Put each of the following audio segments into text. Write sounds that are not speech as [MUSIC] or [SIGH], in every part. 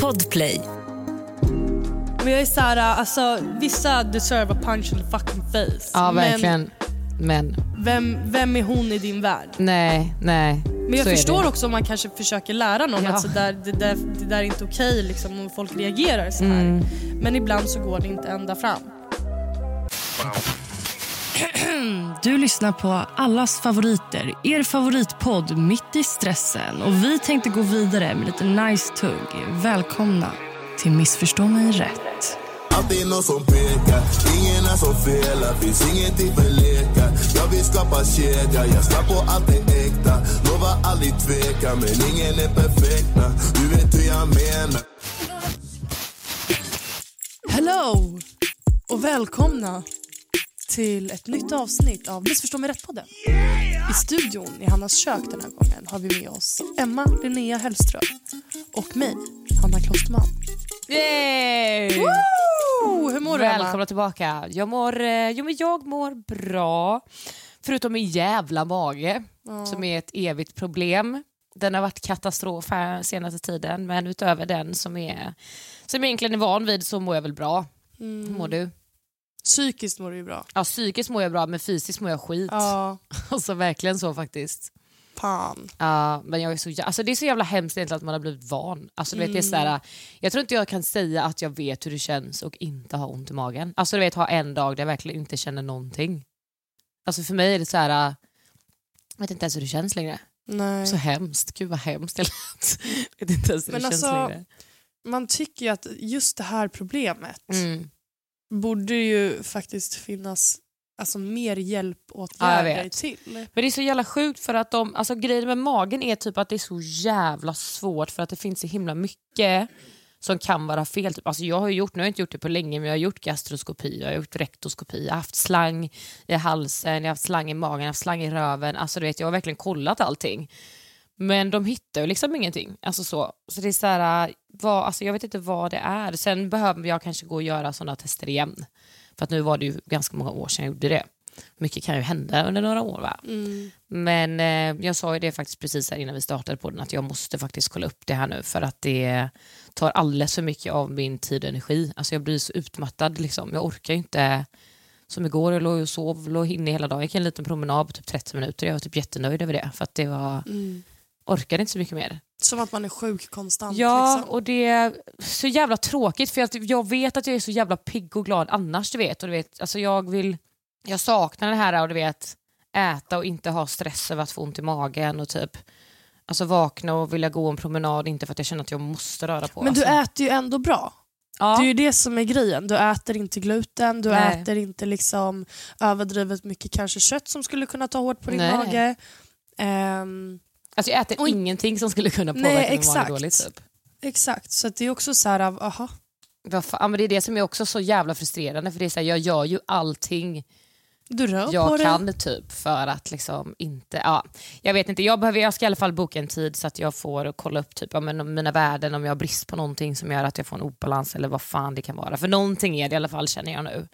Podplay. Men jag är såhär, alltså vissa deserve a punch in the fucking face. Ja, Men verkligen. Men vem, vem är hon i din värld? nej, nej. Men jag så är förstår det. också om man kanske försöker lära någon Ja. att så där, det, där, det där är inte okej liksom, om folk reagerar så här. Mm. Men ibland så går det inte ända fram. Du lyssnar på allas favoriter, er favoritpodd Mitt i stressen. Och vi tänkte gå vidare med lite nice tugg. Välkomna till Missförstå mig rätt. Alltid någon som pekar, ingen är som felar Finns ingenting för lekar. Jag vill skapa kedja, jag ska på allt det äkta. Lovar aldrig tveka, men ingen är perfekta. Du vet hur jag menar. Hello! Och välkomna till ett nytt avsnitt av Missförstå mig rätt-podden. I studion i Hannas kök den här gången har vi med oss Emma Linnea Hellström och mig, Hanna Klosterman. Yay! Woo! Hur mår du Emma? Välkomna tillbaka. Jag mår, eh, jo, men jag mår bra. Förutom min jävla mage som är ett evigt problem. Den har varit katastrof här senaste tiden men utöver den som, är, som jag egentligen är van vid så mår jag väl bra. Hur mår du? Psykiskt mår du ju bra. Ja, psykiskt mår jag bra men fysiskt mår jag skit. Ja, [LAUGHS] Alltså verkligen så faktiskt. fan. Ja, men jag är så, jä- alltså, det är så jävla hemskt egentligen att man har blivit van. Alltså, du vet, det är så här, jag tror inte jag kan säga att jag vet hur det känns och inte ha ont i magen. Alltså du vet, ha en dag där jag verkligen inte känner någonting. Alltså för mig är det så här, jag vet inte ens hur det känns längre. Nej. Så hemskt, gud vad hemskt det lät. vet inte ens hur Men det känns alltså, längre. Man tycker ju att just det här problemet Mm. Borde ju faktiskt finnas alltså, mer Ja, hjälpåtgärder vet. till. Men det är så jävla sjukt för att de, alltså grejen med magen är typ att det är så jävla svårt för att det finns så himla mycket som kan vara fel. Typ, Alltså jag har ju gjort, nu har jag inte gjort det på länge, men jag har gjort gastroskopi, jag har gjort rektoskopi, jag har haft slang i halsen, jag har haft slang i magen, jag har haft slang i röven. Alltså du vet, jag har verkligen kollat allting. Men de hittar ju liksom ingenting. Alltså så. så det är så här, äh, vad, alltså jag vet inte vad det är. Sen behöver jag kanske gå och göra sådana tester igen. För att nu var det ju ganska många år sedan jag gjorde det. Mycket kan ju hända under några år. Va? Men eh, jag sa ju det faktiskt precis här innan vi startade på den att jag måste faktiskt kolla upp det här nu för att det tar alldeles för mycket av min tid och energi. Alltså jag blir så utmattad liksom. Jag orkar ju inte. Som igår, jag låg och sov, låg inne hela dagen. Jag gick en liten promenad på typ 30 minuter. Jag var typ jättenöjd över det för att det var, orkade inte så mycket mer. Som att man är sjuk konstant. Ja, liksom. och det är så jävla tråkigt för att jag vet att jag är så jävla pigg och glad annars. Du vet. Och du vet alltså jag, vill, jag saknar det här och du vet, äta och inte ha stress över att få ont i magen och typ alltså vakna och vilja gå en promenad inte för att jag känner att jag måste röra på. Men du alltså. äter ju ändå bra. ja. Det är ju det som är grejen. Du äter inte gluten, du Nej. äter inte liksom överdrivet mycket kanske kött som skulle kunna ta hårt på din Nej. mage. Ehm, alltså jag äter Oj. ingenting som skulle kunna Nej, påverka mage exakt. dåligt. Typ. exakt, så det är också så här, av, aha. Fan, men det är det som är också så jävla frustrerande för det är så här, jag gör ju allting du rör på jag dig. kan typ för att liksom inte, ja, jag vet inte, jag, behöver, jag ska i alla fall boka en tid så att jag får kolla upp typ, ja, men, om mina värden, om jag har brist på någonting som gör att jag får en obalans eller vad fan det kan vara. För någonting är det i alla fall känner jag nu.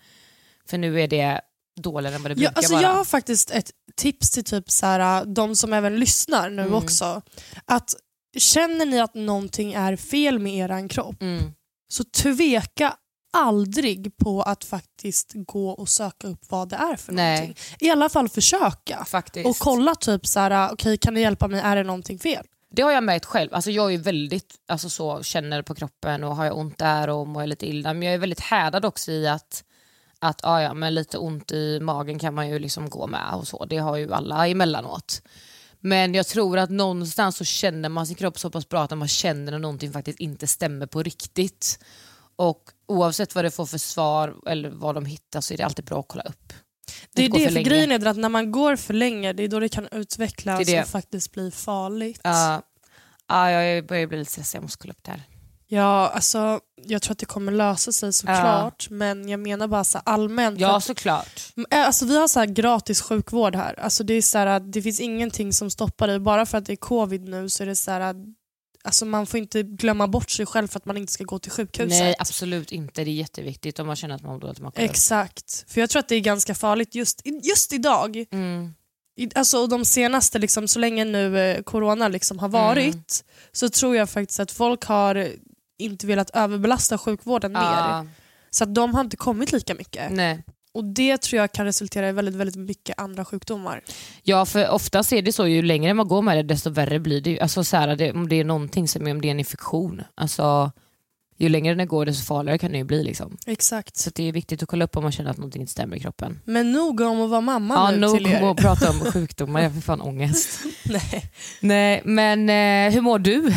För nu är det dåligare än vad det Ja, brukar alltså vara. jag har faktiskt ett tips till typ så här, de som även lyssnar nu Mm. också. Att Känner ni att någonting är fel med er kropp Mm. så tveka aldrig på att faktiskt gå och söka upp vad det är för Nej. någonting. I alla fall försöka. Faktiskt. Och kolla typ så här, okej kan du hjälpa mig, är det någonting fel? Det har jag märkt själv. Alltså jag är väldigt, alltså så, känner på kroppen och har jag ont där och mår jag lite illa. Men jag är väldigt härdad också i att, att ah, ja, men lite ont i magen kan man ju liksom gå med och så. Det har ju alla emellanåt. Men jag tror att någonstans så känner man sin kropp så pass bra att man känner när någonting faktiskt inte stämmer på riktigt. Och oavsett vad det får för svar eller vad de hittar så är det alltid bra att kolla upp. Det är det, för grejen är att när man går för länge det är då det kan utvecklas Det det. och faktiskt bli farligt. Ja, ja, jag börjar bli lite stressad, jag måste kolla upp det här. Ja, alltså, jag tror att det kommer lösa sig såklart men jag menar bara så allmänt. Ja såklart. Äh, alltså, vi har så här gratis sjukvård här. Alltså, det, är så här, att det finns ingenting som stoppar dig. Bara för att det är covid nu så är det så här att alltså, man får inte glömma bort sig själv för att man inte ska gå till sjukhuset. Nej absolut inte, det är jätteviktigt om man känner att man mår dåligt. man. Exakt. För jag tror att det är ganska farligt just, just idag. Mm. Alltså, och de senaste, liksom, så länge nu eh, corona liksom har varit Mm. så tror jag faktiskt att folk har eh, inte velat överbelasta sjukvården mer. Ja, Så att de har inte kommit lika mycket. nej. Och det tror jag kan resultera i väldigt, väldigt mycket andra sjukdomar. Ja, för oftast är det så, ju längre man går med det desto värre blir det. Alltså, så här, det om det är någonting som om det är en infektion. Alltså, ju längre den går desto farligare kan det ju bli. Liksom. Exakt. Så det är viktigt att kolla upp om man känner att någonting inte stämmer i kroppen. Men nog om att vara mamma Ja, nu nog till er. om att prata om sjukdomar, jag får fan ångest. [LAUGHS] Nej. Nej, men eh, hur mår du?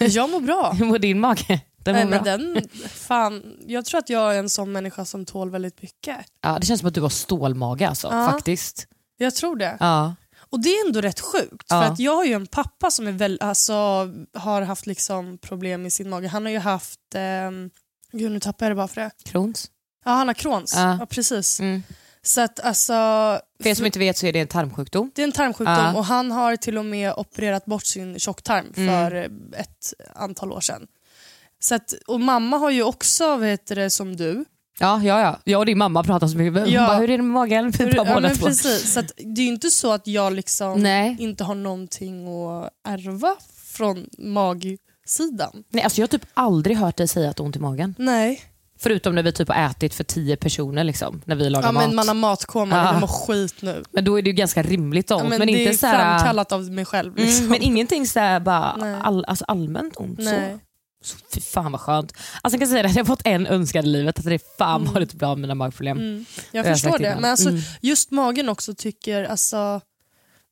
[LAUGHS] Jag mår bra. Hur mår din mage? Den mår Nej, men bra. den, fan, jag tror att jag är en sån människa som tål väldigt mycket. Ja, det känns som att du har stålmage alltså, Ja. faktiskt. Jag tror det. Ja. Och det är ändå rätt sjukt. Ja. För att jag har ju en pappa som är väl, alltså, har haft liksom problem med sin mage. Han har ju haft... ehm, gud nu tappar jag det bara för det. Crohns. Ja han har Crohns. Ja. Ja. precis. Mm. Så att alltså... För er som inte vet så är det en tarmsjukdom. Det är en tarmsjukdom Ja. och han har till och med opererat bort sin tjocktarm Mm. för eh, ett antal år sedan. Så att, och mamma har ju också, vad heter det, som du. Ja, ja, ja. Jag och din mamma pratar så mycket. Ja. bara, hur är det med magen? Vi [LAUGHS] ja, båda men två. precis, så att det är ju inte så att jag liksom Nej. inte har någonting att ärva från magsidan. Nej, alltså jag har typ aldrig hört dig säga att du har ont i magen. Nej. Förutom när vi typ har ätit för tio personer liksom, när vi lagar Ja, mat. men man har matkoma, Ja. jag mår skit nu. Men då är det ju ganska rimligt ont. Ja, men men, det inte är så här, framkallat av mig själv. Liksom. mm, men ingenting så här bara Nej. all, alltså allmänt ont. Nej. Så. Så, fy fan vad skönt. Alltså jag kan säga det, jag har fått en önskan i livet, att det är fan Mm. varit bra med mina magproblem. Mm. Jag jag förstår det. Men alltså, Mm. just magen också tycker, alltså,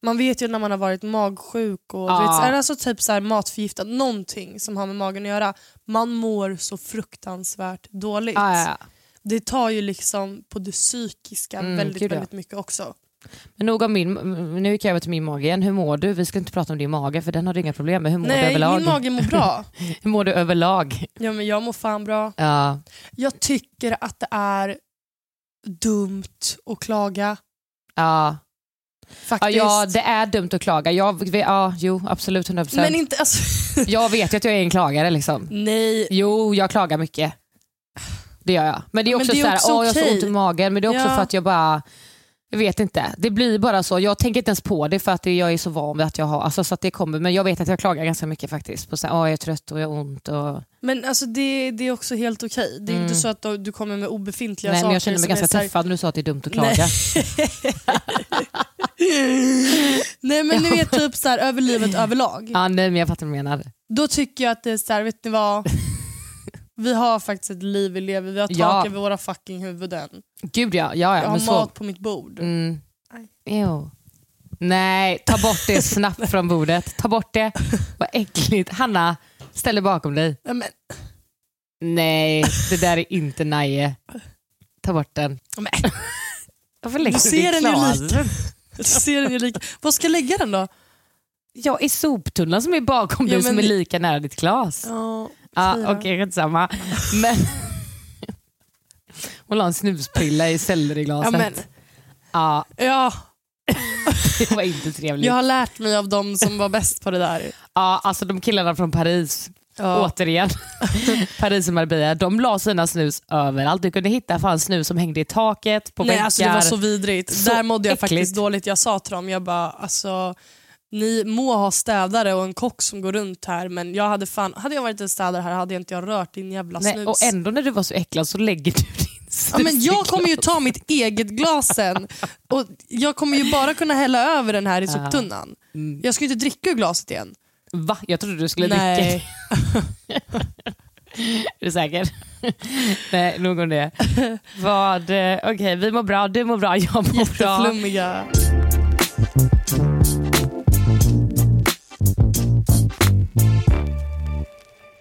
man vet ju när man har varit magsjuk och du vet, är det alltså typ så här matförgiftad, någonting som har med magen att göra, man mår så fruktansvärt dåligt. Ja, ja, ja. Det tar ju liksom på det psykiska Mm, väldigt, gud, väldigt mycket också. Men nog om min, nu gick jag över till min mage igen. Hur mår du? Vi ska inte prata om din mage för den har du inga problem med. Hur mår du Nej, överlag? min mage mår bra. [LAUGHS] Hur mår du överlag? Ja, men jag mår fan bra. Ja. Jag tycker att det är dumt att klaga. Ja. Ja, Faktiskt. ja, det är dumt att klaga. Jag, ja, jo, absolut 100%. men inte, alltså, [LAUGHS] Jag vet ju att jag är en klagare. Liksom. nej. Jo, jag klagar mycket. Det gör jag. Men det är Men också det är så här, också åh, jag har så ont i magen. Men det är också Ja. för att jag bara, jag vet inte. Det blir bara så. Jag tänker inte ens på det för att jag är så van vid att jag har, alltså, så att det kommer. Men jag vet att jag klagar ganska mycket faktiskt. På så här, åh, jag är trött och jag har ont. Och... Men alltså, det, det är också helt okej. Det är Mm. inte så att du kommer med obefintliga Nej, saker. men jag känner mig ganska här- träffad när du sa att det är dumt att klaga. [LAUGHS] Nej men ni vet typ så här, över livet [LAUGHS] överlag. Ja, nej, men jag fattar vad du menar. Då tycker jag att det är så här, vet ni vad? [LAUGHS] Vi har faktiskt ett liv vi lever, vi har tak Ja. över våra fucking huvuden. Gud ja, ja, Jag ja har men så. mat på mitt bord. Mm. Nej. Jo. Nej, ta bort det [LAUGHS] snabbt från bordet. Ta bort det. Vad äckligt. Hanna, ställ dig bakom dig. Ja, men, Nej, det där är inte Naje. Ta bort den. men, Varför lägger Du du ser i den ju glasen? [LAUGHS] jag ser den ju lika. Var ska jag lägga den då? Ja, i soptunnan som är bakom Ja, dig som är lika nära ditt glas. Ja, Ja. Okej, skitsamma. Men... Hon la en snusprilla i selleriglaset. ja, men, Ja, ja, [LAUGHS] det var inte trevligt. jag har lärt mig av de som var bäst på det där. Ja, alltså de killarna från Paris, Ja. återigen, [LAUGHS] Paris och Marbella, de la sina snus överallt. Du kunde hitta fan snus som hängde i taket, på Nej, väggar. alltså det var så vidrigt. Så Där mådde jag äckligt. faktiskt dåligt. Jag sa till dem, jag bara alltså ni må ha städare och en kock som går runt här men jag hade, fan, hade jag varit en städare här hade jag inte jag rört din jävla Nej, snus. och ändå när du var så äcklad så lägger du din snus [LAUGHS] ja, men jag kommer ju ta mitt eget glas sen och jag kommer ju bara kunna hälla över den här i Ja. soptunnan. Mm. Jag ska ju inte dricka ur glaset igen. Va? Jag trodde du skulle dricka. Nej. [LAUGHS] Är du säker? [LAUGHS] Nej, nog om det. Vad, eh, Okej, vi mår bra, du mår bra, jag mår bra. Jätteflummiga.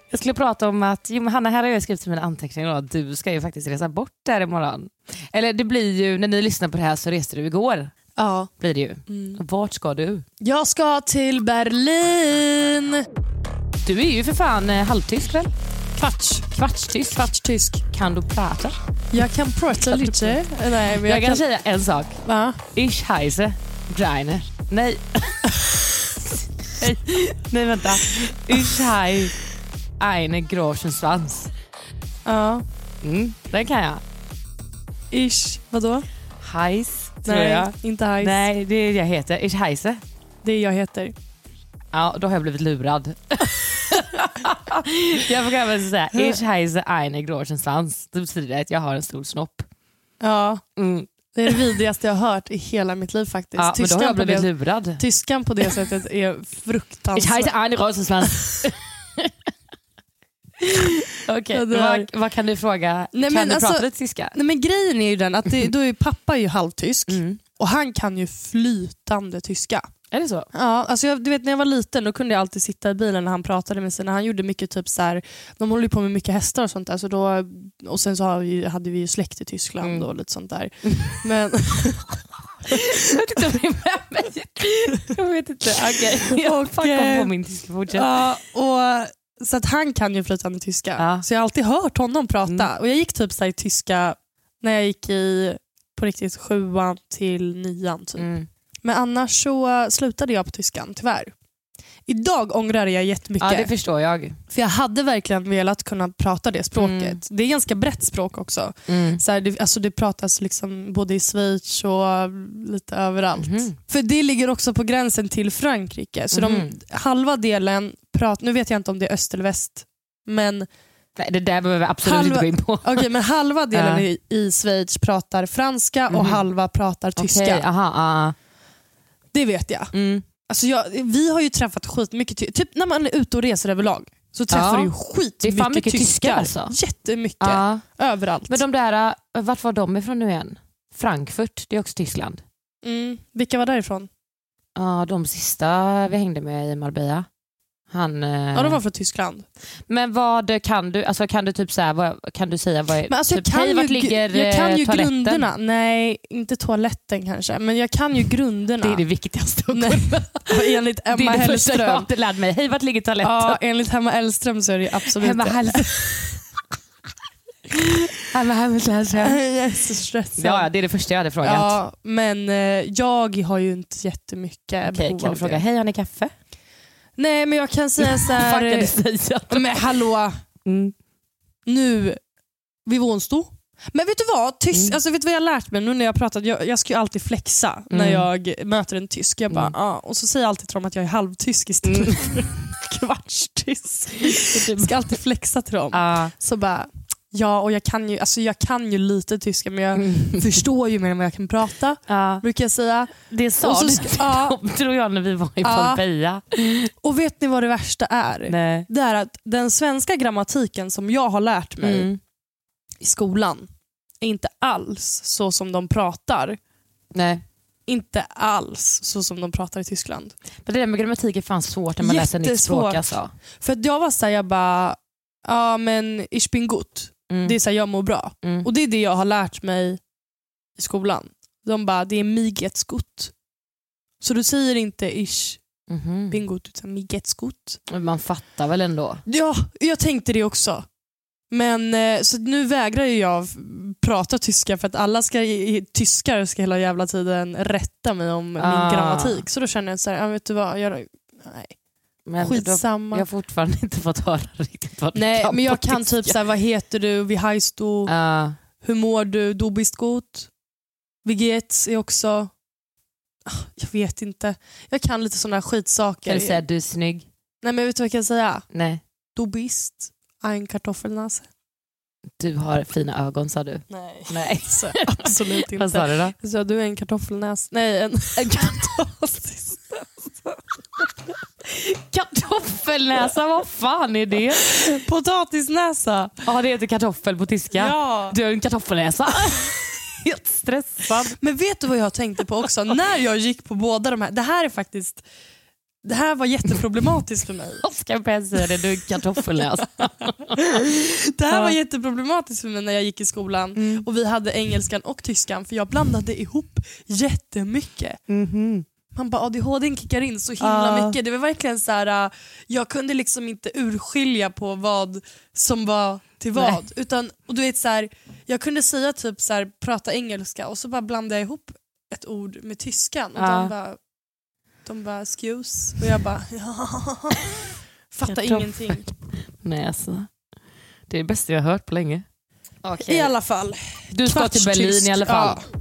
Jag skulle prata om att, jo, Hanna här har jag skrivit i mina anteckningar att du ska ju faktiskt resa bort där imorgon. Eller det blir ju, när ni lyssnar på det här så reste du igår. Ja. Blir det ju. Mm. Vart ska du? Jag ska till Berlin. Du är ju för fan eh, halvtysk väl? Kvarts. Kvartstysk. Kvartstysk. Kan du prata? Jag kan prata lite. Nej, men Jag kan säga en sak. Va? Ich heiße Greiner. Nej. Nej. [LAUGHS] Nej vänta. Ich heiße eine Groschensvans. Ja. Mm, den kan jag. Ish. Vadå? Heißt tror Nej, jag. inte Heis. Nej, det är det jag heter. Ich heiße. Det är jag heter. Ja, då har jag blivit lurad. [LAUGHS] jag får även säga Ich heiße eine großen Schwanz. Det betyder att jag har en stor snopp. Ja, Mm. det är det vidrigaste jag har hört i hela mitt liv faktiskt. Ja, men då har Tyskan, jag på blivit det, lurad. tyskan på det sättet är [LAUGHS] Ich fruktansvärt. heiße eine große Schwanz. [LAUGHS] [LAUGHS] Okej, var- vad, vad kan du fråga? Nej, kan men du alltså- prata lite tyska? Nej, men grejen är ju den att det, då är pappa ju halvtysk Mm. och han kan ju flytande tyska. Är det så? Ja, alltså jag, du vet när jag var liten då kunde jag alltid sitta i bilen när han pratade med sina, han gjorde mycket typ så här, de håller ju på med mycket hästar och sånt där så då, och sen så hade vi ju släkt i Tyskland Mm. och lite sånt där. [LAUGHS] Men, Jag vet inte om det är med mig. Jag vet inte. Okej, [LAUGHS] jag Och, fuckar eh, på min tyska. Fortsätt. ja, och, så att han kan ju flytande tyska. Ja. Så jag har alltid hört honom prata. Mm. Och jag gick typ så i tyska när jag gick i på riktigt sjuan till nian typ. Mm. Men annars så slutade jag på tyskan tyvärr. Idag ångrar jag jättemycket. Ja, det förstår jag. För jag hade verkligen velat kunna prata det språket. Mm. Det är ganska brett språk också. Mm. Så här, det, alltså det pratas liksom både i Schweiz och lite överallt. Mhm. För det ligger också på gränsen till Frankrike. Så Mhm. de, halva delen, prat, nu vet jag inte om det är öst eller väst, men, Nej, det där behöver vi absolut Halva- inte gå in på. [LAUGHS] okay, men halva delen i, i Schweiz pratar franska och Mhm. halva pratar tyska. Okej, aha, aha. Det vet jag. Mm. Alltså jag. Vi har ju träffat skitmycket, ty- typ när man är ute och reser överlag så träffar Ja. du skitmycket mycket tyskar. tyskar alltså. Jättemycket. Ja. Överallt. Men de där, äh, vart var de ifrån nu igen? Frankfurt, det är också Tyskland. mm. Vilka var därifrån? Ja, de sista vi hängde med i Marbella. Han, eh, Ja, de var från Tyskland. Men vad kan du, alltså kan du typ säga, vad, kan du säga vad är, Men alltså jag typ, kan hej, vart ligger jag kan eh, ju toaletten? grunderna. Nej, inte toaletten kanske. Men jag kan ju grunderna. Det är det viktigaste att kunna. [LAUGHS] enligt Det Emma är det första jag Hellström. har lärt mig. Hej, vart ligger toaletten? Ja, enligt Emma Hellström så är det absolut Hemma det. Hellström. [LAUGHS] Hemma Hellström. Jag är så stressad. Ja, det är det första jag hade frågat. Ja, men eh, jag har ju inte jättemycket Okej, behov kan du fråga, det. hej har ni kaffe? Nej, men jag kan säga [LAUGHS] så Vad fan kan du här. säga? men hallå, Mm. nu, vi vånstå. Men vet du vad? Tysk, Mm. alltså, vet du vad jag har lärt mig nu när jag pratat? Jag, jag ska ju alltid flexa när Mm. jag möter en tysk. Jag bara, ah. Och så säger jag alltid till dem att jag är halvtysk istället Mm. för [LAUGHS] kvartstysk. Jag [LAUGHS] ska alltid flexa till dem. Ja. Så bara, ja och jag kan ju, alltså, jag kan ju lite tyska men jag Mm. [LAUGHS] förstår ju mer än vad jag kan prata. Ja. Brukar jag säga. Det sa Och så du ja. [LAUGHS] tror jag när vi var i Ja. Pompeja. Och vet ni vad det värsta är? Nej. Det är att den svenska grammatiken som jag har lärt mig Mm. i skolan är inte alls så som de pratar. Nej. Inte alls så som de pratar i Tyskland. Men det där med grammatik är fan svårt när man läser nytt språk. Jättesvårt. Alltså. För att jag var såhär, jag bara, ja men ich bin gut. Mm. Det är såhär, jag mår bra. Mm. Och det är det jag har lärt mig i skolan. De bara, det är mig geht's gut. Så du säger inte ich Mhm. bin gut, utan mig geht's gut. Men Man fattar väl ändå? Ja, jag tänkte det också. Men eh, så nu vägrar ju jag prata tyska för att alla ska, tyskar ska hela jävla tiden rätta mig om Ah. min grammatik. Så då känner jag så här, vet du vad, jag, nej, Men skitsamma. Jag har fortfarande [LAUGHS] inte fått höra riktigt vad du nej, men jag kan tyska. typ så här, vad heter du, wie heißt du, Ja. hur mår du, du bist gut, wie geht's är också, Ah, jag vet inte. Jag kan lite sådana skitsaker. Kan du säga du är snygg? Nej men vet du vad jag kan säga? Nej. Du bist ein Kartoffelnase. Du har fina ögon sa du. Nej. Nej. [LAUGHS] Så, absolut inte. Vad sa du då? Så du är en kartoffelnäs. Nej, en, en [LAUGHS] kartoffelnäs. Kartoffelnäsa, vad fan är det? Potatisnäsa. Ja, det heter kartoffel på tyska. Ja. Du har en kartoffelnäsa. [LAUGHS] Helt stressad. Men vet du vad jag tänkte på också? När jag gick på båda de här. Det här är faktiskt det här var jätteproblematiskt för mig. Ska jag börja säga det? Du är en kartoffelnäsa. Det här var jätteproblematiskt för mig när jag gick i skolan Mm. och vi hade engelskan och tyskan för jag blandade ihop jättemycket. Man bara ADHD kickar in så himla Ah. mycket. Det var verkligen så här, äh, jag kunde liksom inte urskilja på vad som var till vad. Nej. Utan, och du vet så här, Jag kunde säga typ så här, prata engelska och så bara blandade jag ihop ett ord med tyskan. Och Ja. de bara, de bara excuse och jag bara ja. [LAUGHS] Fattar ingenting. [LAUGHS] Näsa. Det är det bästa jag har hört på länge. I alla fall. Du ska till Berlin i alla fall. Ja.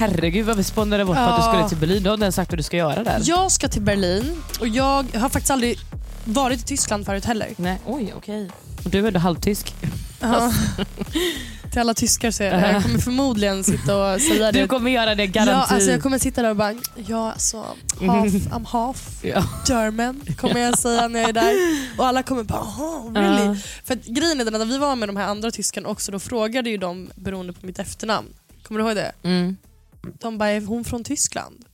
Herregud vad vi spånade bort på att du Ja. skulle till Berlin. Du har inte ens sagt vad du ska göra där. Jag ska till Berlin och jag har faktiskt aldrig varit i Tyskland förut heller. Nej, oj okej. Och du är ändå halvtysk. Ja. till alla tyskar så jag, jag kommer förmodligen sitta och säga det. Du kommer göra det Ja, garanti. alltså jag kommer sitta där och bara, ja alltså, half, I'm half Ja. German kommer jag säga när jag är där. Och alla kommer bara, oh, really? Ja. För att grejen är den att när vi var med de här andra tyskarna också, då frågade ju de beroende på mitt efternamn. Kommer du ihåg det? Mm. De bara, är hon från Tyskland?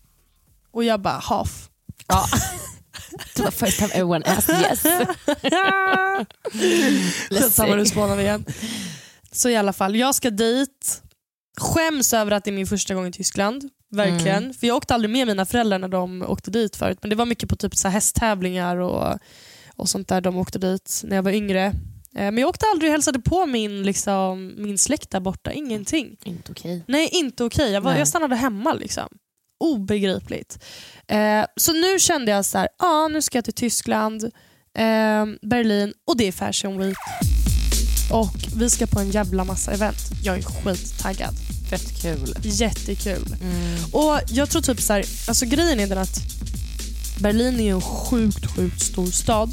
Och jag bara, half. Ja. [LAUGHS] Det var first time everyone asked yes. Samma nu spånar vi igen. Så i alla fall, jag ska dit. Skäms över att det är min första gång i Tyskland. Verkligen. Mm. För Jag åkte aldrig med mina föräldrar när de åkte dit förut. Men det var mycket på typ så här hästtävlingar och, och sånt där de åkte dit när jag var yngre. Eh, Men jag åkte aldrig och hälsade på min, liksom, min släkt där borta. Ingenting. Inte okej. Nej, inte okej. Jag, var- jag stannade hemma. liksom. Obegripligt. Eh, så nu kände jag så här, ah, nu ska jag till Tyskland, eh, Berlin och det är Fashion Week. Och vi ska på en jävla massa event. Jag är skittaggad. Fett kul. Jättekul. Mm. Och jag tror typ så här, alltså grejen är den att Berlin är en sjukt, sjukt stor stad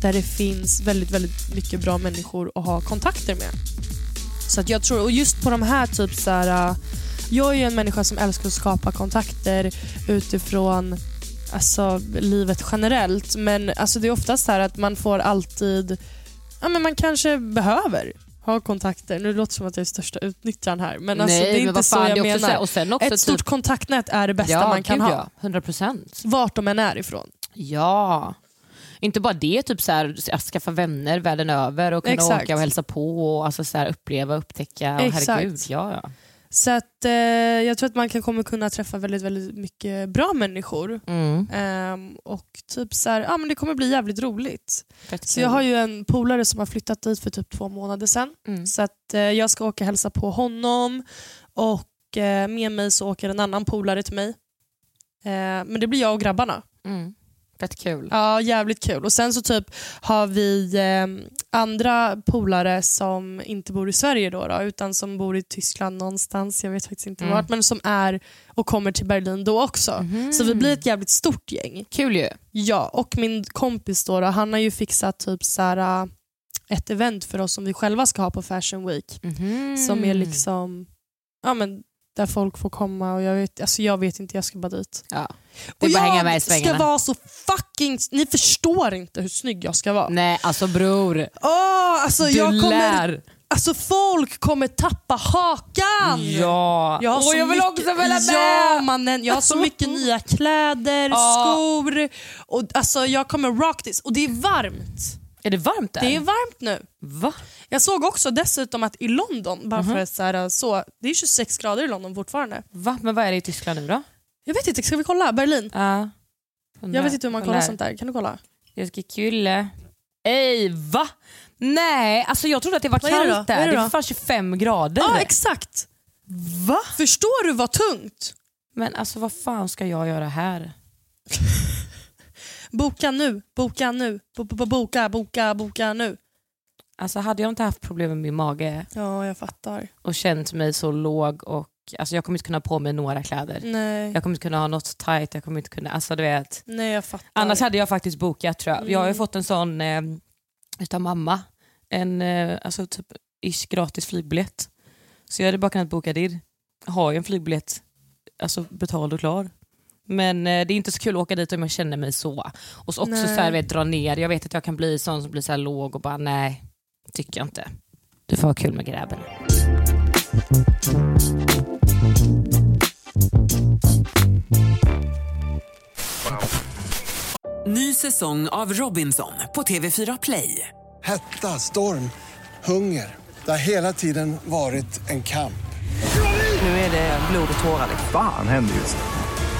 där det finns väldigt, väldigt mycket bra människor att ha kontakter med. Så att jag tror, och just på de här typ så här, äh, jag är ju en människa som älskar att skapa kontakter utifrån alltså, livet generellt men alltså, det är oftast så här att man får alltid, ja men man kanske behöver ha kontakter. Nu låter det som att jag är största utnyttjaren här men alltså, Nej, det är men inte så jag menar. så Ett stort typ, kontaktnät är det bästa ja, man kan ha. Ja, 100 procent. Vart de än är ifrån. Ja. Inte bara det, typ så här, skaffa vänner världen över och kunna Exakt. åka och hälsa på och alltså så här, uppleva, upptäcka. Och Exakt. herregud, ja, ja. Så att, eh, jag tror att man kan kommer kunna träffa väldigt, väldigt mycket bra människor. Mm. Ehm, och typ så här, ja, men det kommer bli jävligt roligt. Fett Så kul. jag har ju en polare som har flyttat dit för typ två månader sedan. Mm. Så att, eh, jag ska åka och hälsa på honom och eh, med mig så åker en annan polare till mig. Eh, men det blir jag och grabbarna. Mm. Fett kul. Ja, jävligt kul. Och Sen så typ har vi eh, andra polare som inte bor i Sverige då, då utan som bor i Tyskland någonstans, jag vet faktiskt inte Mm. vart, men som är och kommer till Berlin då också. Mhm. Så vi blir ett jävligt stort gäng. Kul ju. Ja, och min kompis då, då han har ju fixat typ så här, äh, ett event för oss som vi själva ska ha på Fashion Week. Mhm. Som är liksom, ja men där folk får komma och jag vet, alltså jag vet inte, jag ska bara dit. Ja. Och jag ska vara så fucking, ni förstår inte hur snygg jag ska vara. Nej, alltså bror. Åh, alltså, Du jag kommer, lär. alltså folk kommer tappa hakan. Ja. Jag har så jag vill mycket, också följa med. Ja, mannen, jag har så mycket [LAUGHS] nya kläder, skor. Och, alltså, jag kommer rock this. Och det är varmt. Är det varmt där? Det är varmt nu. Va? Jag såg också dessutom att i London, bara Mhm. för att så här, så, det är 26 grader i London fortfarande. Va? Men vad är det i Tyskland nu då? Jag vet inte, ska vi kolla? Berlin? Ja. Jag vet inte hur man kollar Kolla. sånt där. Kan du kolla? Jag ska kulle. Ej, va? Nej, alltså jag trodde att det var Vad är det kallt är där. det Det då? var fan 25 grader. Ja, exakt. Va? Förstår du vad tungt? Men alltså vad fan ska jag göra här? [LAUGHS] Boka nu, boka nu, bo, bo, bo, boka, boka, boka nu. Alltså hade jag inte haft problem med min mage Ja, jag fattar. och känt mig så låg och alltså jag kommer inte kunna ha på mig några kläder. Nej, Jag kommer inte kunna ha något tight, jag kommer inte kunna, alltså du vet. nej jag fattar. Annars hade jag faktiskt bokat tror jag. Jag har ju Mm. fått en sån eh, utav mamma, en eh, alltså typ ish gratis flygbiljett. Så jag hade bara kunnat boka det. Har ju en flygbiljett alltså betald och klar. Men eh, det är inte så kul att åka dit om jag känner mig så. Och så också Nej. så här, vet, dra ner. Jag vet att jag kan bli sån som blir så här låg och bara nej, tycker jag inte. Du får ha kul med grabben. Ny säsong av Robinson på TV4 Play. Hetta, storm, hunger. Det har hela tiden varit en kamp. Nu är det blod och tårar. Fan händer just nu.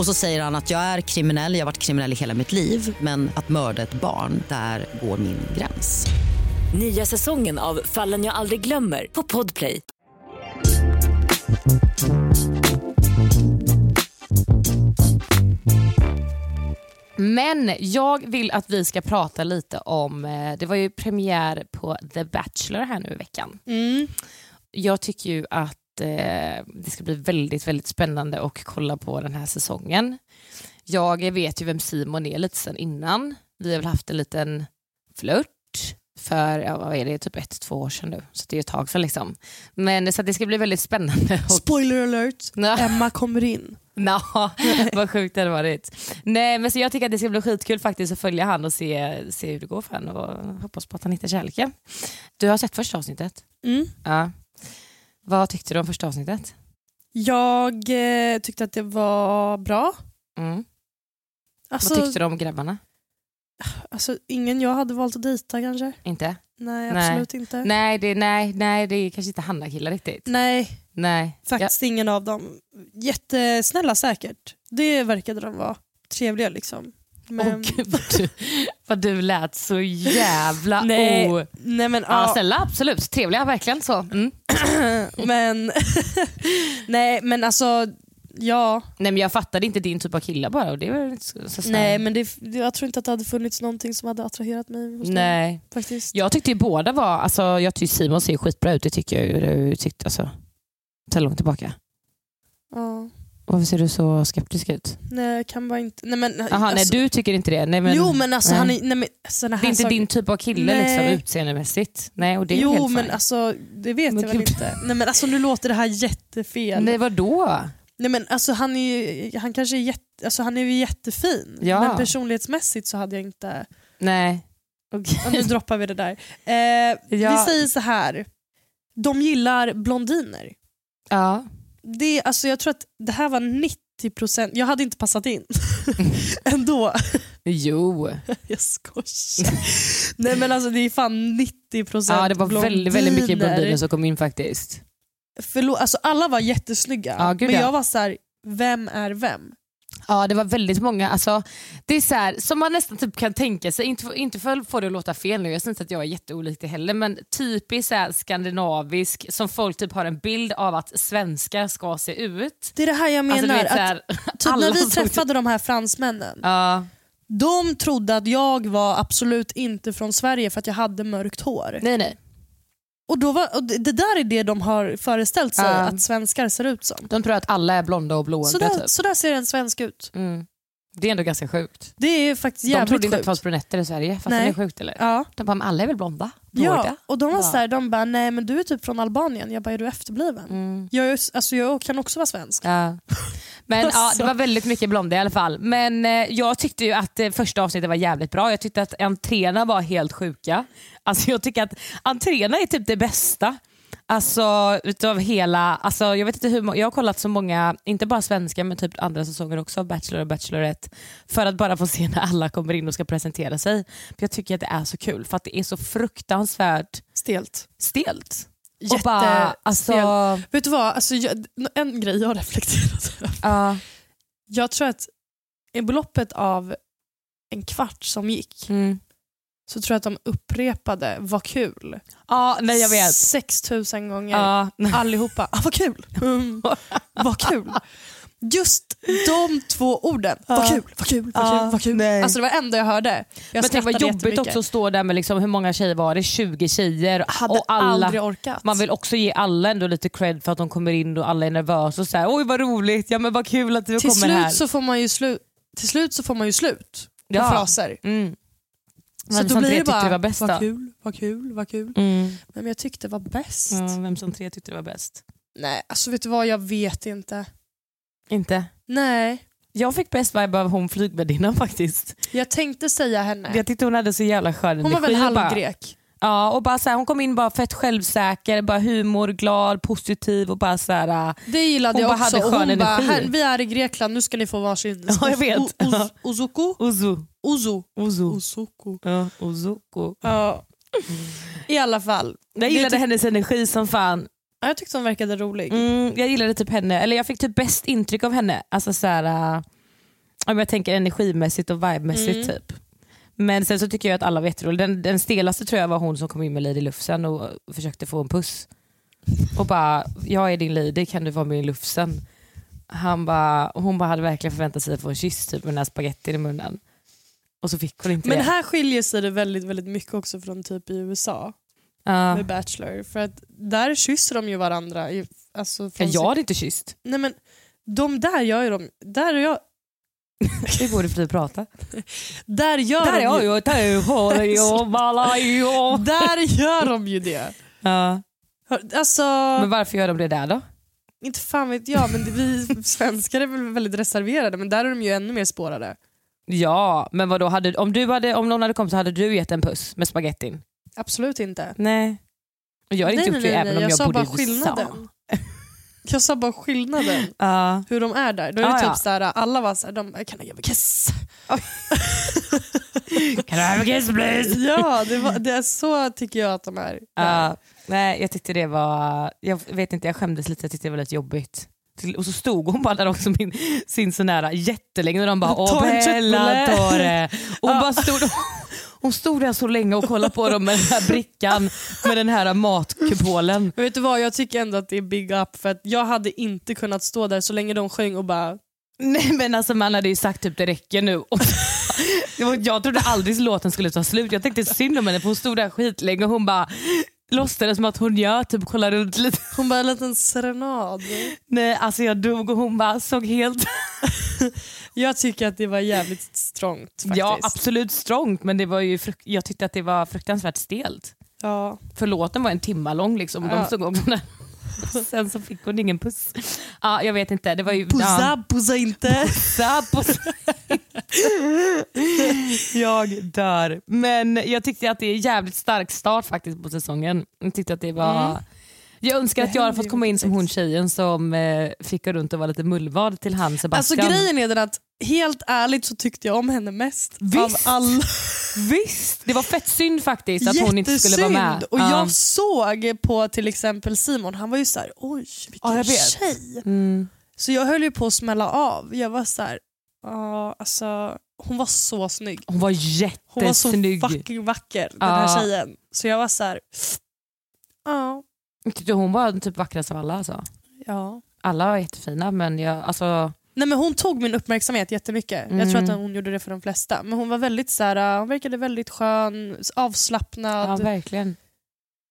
Och så säger han att jag är kriminell, jag har varit kriminell i hela mitt liv men att mörda ett barn, där går min gräns. Nya säsongen av Fallen jag aldrig glömmer på Podplay. Men jag vill att vi ska prata lite om, eh, det var ju premiär på The Bachelor här nu i veckan. Mm. Jag tycker ju att eh, det ska bli väldigt, väldigt spännande att kolla på den här säsongen. Jag vet ju vem Simon är lite sen innan. Vi har väl haft en liten flört för, ja, vad är det, typ ett, två år sedan nu. Så det är ett tag sedan liksom. Men så att det ska bli väldigt spännande. Och, Spoiler alert. [LAUGHS] Emma kommer in. Nå, [LAUGHS] vad sjukt det hade varit. Nej, men så jag tycker att det ska bli skitkul faktiskt att följa han och se, se hur det går för honom och hoppas på att han hittar kärleken. Du har sett första avsnittet? Mm. Ja. Vad tyckte du om första avsnittet? Jag eh, tyckte att det var bra. Mm. Alltså, Vad tyckte du om grabbarna? alltså, ingen jag hade valt att dejta kanske. Inte? Nej, Nej. absolut inte. Nej, det, nej, nej, det är kanske inte Hanna-killar riktigt. Nej, Nej. faktiskt ingen av dem. Jättesnälla säkert. Det verkade de vara. Trevliga liksom. Men, gud vad du, vad du lät så jävla [LAUGHS] Nej, o... nej men, Ja, ja, snälla absolut, trevliga verkligen så. Mm. [CLEARS THROAT] men, [LAUGHS] nej men alltså ja. Nej men jag fattade inte din typ av killar bara och det var så, så Nej men det, jag tror inte att det hade funnits någonting som hade attraherat mig Nej. faktiskt. Jag tyckte ju båda var, alltså jag tycker Simon ser skitbra ut, det tycker jag ju. Alltså, så långt tillbaka. Ja. Varför ser du så skeptisk ut? Nej jag kan bara inte. Nej, men, nej alltså, du tycker inte det? Nej, men, jo men alltså nej. han är, nej, men, här Det är inte saker- din typ av kille Nej. liksom, utseendemässigt? Nej, och det är Jo helt men fine. alltså det vet Men jag väl inte. Nej men alltså nu låter det här jättefel. Nej vadå? Nej men alltså han är ju, han kanske är, jätte, alltså, han är ju jättefin. Ja. Men personlighetsmässigt så hade jag inte... Nej. Och [LAUGHS] nu droppar vi det där. Eh, Ja. Vi säger så här. De gillar blondiner. Ja. Det, alltså, jag tror att det här var 90%, jag hade inte passat in [LAUGHS] [LAUGHS] ändå. Jo. [LAUGHS] Jag skojar. Nej men alltså det är fan 90% Ja, det var väldigt, väldigt mycket blondiner. blondiner som kom in faktiskt. Förlåt, alltså alla var jättesnygga Ja, gud, men ja. jag var så här, vem är vem? Ja det var väldigt många, alltså, det är så här, som man nästan typ kan tänka sig, inte, för- inte för att få det att låta fel nu, jag inte att jag är jätteolik det heller, men typiskt så här, skandinavisk som folk typ har en bild av att svenskar ska se ut. Det är det här jag Alltså, menar. vet, så här, att, typ när vi träffade de här fransmännen, Ja, de trodde att jag var absolut inte från Sverige för att jag hade mörkt hår. nej nej. Och, då var, och det där är det de har föreställt sig Ja. att svenskar ser ut som. De tror att alla är blonda och blåögda Så där, typ. så där ser en svensk ut. Mm. Det är ändå ganska sjukt. Det är faktiskt De jävligt trodde inte att det fanns brunetter i Sverige, fattar Nej. ni hur sjukt eller? Ja. De bara, men alla är väl blonda? Blåögda? Ja, och de var Ja. så här, de bara nej men du är typ från Albanien. Jag bara är du efterbliven? Mm. Jag, är, alltså, jag kan också vara svensk. Ja. Men [LAUGHS] ja, Alltså. det var väldigt mycket blonda i alla fall. Men eh, jag tyckte ju att eh, första avsnittet var jävligt bra. Jag tyckte att entréerna var helt sjuka. Alltså jag tycker att entréerna är typ det bästa. Alltså utav hela, alltså, jag vet inte hur jag har kollat så många, inte bara svenska men typ andra säsonger också, Bachelor och Bachelorette, för att bara få se när alla kommer in och ska presentera sig. För Jag tycker att det är så kul för att det är så fruktansvärt Stelt. stelt. Och Jätte bara, alltså, Vet du vad, alltså, jag, en grej jag har reflekterat över. ja, Jag tror att i beloppet av en kvart som gick mm. Så tror jag att de upprepade vad kul. ja nej jag vet. 6000 gånger. Ja. [LAUGHS] Allihopa. Ah, vad kul! Mm. [LAUGHS] vad kul! Just de två orden. Vad kul, vad kul, vad Ja, kul. Vad kul. nej. Alltså det var det enda jag hörde. Jag men tänk vad skrattade jobbigt också att stå där med liksom, hur många tjejer var det? 20 tjejer. Hade och alla, aldrig orkat. man vill också ge alla ändå lite cred för att de kommer in och alla är nervösa och så här, oj vad roligt, ja men vad kul att du till, kommer här. slut så får man ju slu- till slut så får man ju slut på Ja. fraser. Mm. Så Vem då som blir tre det tyckte bara, det var bäst vad kul, vad kul, vad kul. Mm. Men jag tyckte det var bäst. Ja, vem som tre tyckte det var bäst? Nej, alltså vet du vad, jag vet inte. Inte? Nej, Jag fick bäst vibe av hon flygvärdinnan faktiskt. jag tänkte säga henne. Jag tyckte hon hade så jävla skön Hon var väl energi halvgrek? Ja, och bara så här, hon kom in bara fett självsäker, bara humor, glad, positiv och bara så här, Det gillade Hon jag bara också. hade skön hon bara, energi. här, vi är i Grekland, nu ska ni få varsin [LAUGHS] Ja, jag vet. O- Oz- Ozuko? Uzu. Ozo. Uzu. Ozuko. Ja, Uzuko. Ja. I alla fall. Jag gillade tyck- hennes energi som fan. Ja, Jag tyckte hon verkade rolig. Mm, jag gillade typ henne, eller jag fick typ bäst intryck av henne. Alltså så här, äh, om jag tänker energimässigt och vibemässigt Mm. typ. Men sen så tycker jag att alla var jätteroliga. Den, den stelaste tror jag var hon som kom in med Lady Lufsen och försökte få en puss. Och bara, jag är din lady, kan du vara min Lufsen? Han bara, hon bara hade verkligen förväntat sig att få en kyss typ, med den här spagettin i munnen. Och så fick hon inte Men det. här skiljer sig det väldigt, väldigt mycket också från typ i USA Ja. med Bachelor. För att där kysser de ju varandra. i- Alltså från jag hade inte kysst. Nej men de där gör ju de, där är jag, Det borde att prata. där gör Där är de ju, [LAUGHS] där gör de ju det. Ja. Alltså, Men varför gör de det där då? inte fan vet jag men vi svenskar är väl väldigt reserverade men där är de ju ännu mer spårade. Ja, men vadå, hade, om, du hade, om någon hade kommit så hade du gett en puss med spagettin? Absolut inte. Nej. Jag hade inte nej, gjort det nej, även nej, om jag jag bodde i USA. Jag sa bara skillnaden, Ja. hur de är där. Då är det Ah, typ ja. såhär, alla var såhär, de, kan jag ge mig kiss? [LAUGHS] Kan du have a kiss please? Ja, det, var, det är så tycker jag att de är. Ja, nej, jag tyckte det var, jag vet inte, jag skämdes lite, jag tyckte det var lite jobbigt. Och så stod hon bara där också min, sin så nära jättelänge och de bara åh Bella köttbulle." ta det. Och hon, bara stod, hon stod där så länge och kollade på dem med den här brickan med den här matkupolen. Men vet du vad, jag tycker ändå att det är big up för att jag hade inte kunnat stå där så länge de sjöng och bara Nej men alltså man hade ju sagt typ det räcker nu. [LAUGHS] Jag trodde aldrig låten skulle ta slut. Jag tänkte synd om henne för hon stod där skitlänge och hon bara låtsades som att hon gör, typ kolla runt lite. Hon bara en liten serenad. Nej alltså jag dog och hon bara såg helt... [LAUGHS] Jag tycker att det var jävligt strongt faktiskt. Ja absolut strongt men det var ju jag tyckte att det var fruktansvärt stelt. Ja. För låten var en timma lång liksom och de Ja. stod också där. [LAUGHS] Sen så fick hon ingen puss. Ja, jag vet inte. Det var ju, Pussa, ja, pussa inte. pussa, pussa. [LAUGHS] jag dör. Men jag tyckte att det är en jävligt stark start faktiskt på säsongen. Jag tyckte att det var... Mm. Jag önskar att jag hade fått komma in som hon tjejen som eh, fick gå runt och vara lite mullvad till han Alltså Sebastian. grejen är den att helt ärligt så tyckte jag om henne mest Visst. av alla. Visst, det var fett synd faktiskt att hon inte skulle vara med. Och Ja. jag såg på till exempel Simon, han var ju såhär oj vilken Ja, tjej. Mm. Så jag höll ju på att smälla av. Jag var så här, ja alltså hon var så snygg. Hon var Hon var så jättesnygg. fucking vacker den Ja. här tjejen. Så jag var så här, ja. Tyckte hon var typ vackrast av alla. Alltså. ja. Alla var jättefina men jag, alltså, Nej, men hon tog min uppmärksamhet jättemycket. Jag Mm. tror att hon gjorde det för de flesta. Men hon var väldigt så här, hon verkade väldigt skön, ja, avslappnad, verkligen.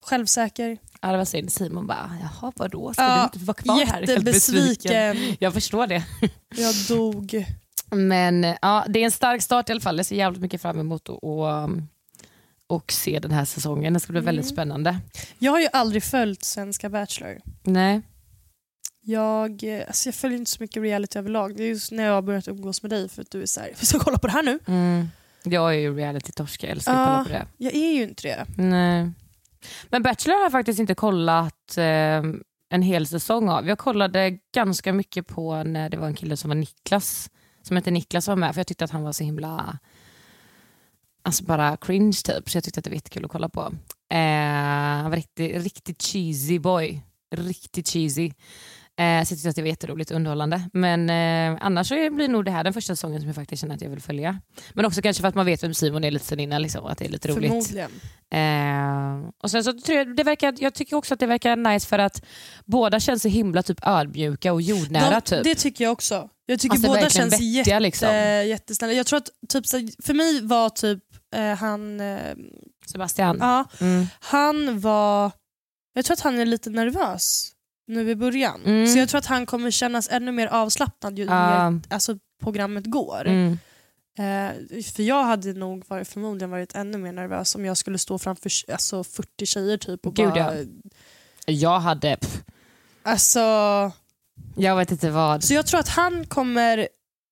självsäker. Ja, det var synd. Simon bara, jaha vadå, ska Ja, du inte vara kvar här? Jättebesviken. Jag förstår det. [LAUGHS] Jag dog. Men ja, det är en stark start i alla fall. Jag ser jävligt mycket fram emot att och, och se den här säsongen. Det ska bli väldigt Mm. spännande. Jag har ju aldrig följt svenska Bachelor. Nej. Jag, eh, alltså jag följer inte så mycket reality överlag. Det är just när jag har börjat umgås med dig för att du är såhär, [LAUGHS] vi ska kolla på det här nu. Mm. Jag är ju reality-torsk, jag älskar att kolla på det. Jag är ju inte det. Nej. Men Bachelor har jag faktiskt inte kollat eh, en hel säsong av. Jag kollade ganska mycket på när det var en kille som var Niklas, som hette Niklas var med, för jag tyckte att han var så himla alltså bara cringe typ, så jag tyckte att det var jättekul att kolla på. Eh, han var riktigt, riktigt cheesy boy. Riktigt cheesy. Eh, så jag tyckte att det var jätteroligt och underhållande. Men eh, annars så blir nog det här den första säsongen som jag faktiskt känner att jag vill följa. Men också kanske för att man vet vem Simon är lite sen innan, liksom, att det är lite roligt. Förmodligen. Eh, och sen så tror jag, det verkar, jag tycker också att det verkar nice för att båda känns så himla typ ödmjuka och jordnära. De, typ. Det tycker jag också. Jag tycker Alltså, båda känns vettiga, jätte, liksom. jättesnälla. Jag tror att typ, för mig var typ eh, han, eh, Sebastian. ja, Mm. han var, jag tror att han är lite nervös nu i början. Mm. Så jag tror att han kommer kännas ännu mer avslappnad ju Ja. mer alltså, programmet går. Mm. Eh, för jag hade nog varit, förmodligen varit ännu mer nervös om jag skulle stå framför alltså, 40 tjejer typ och Gud, bara... ja. Jag hade, pff, Alltså, jag vet inte vad. så jag tror att han kommer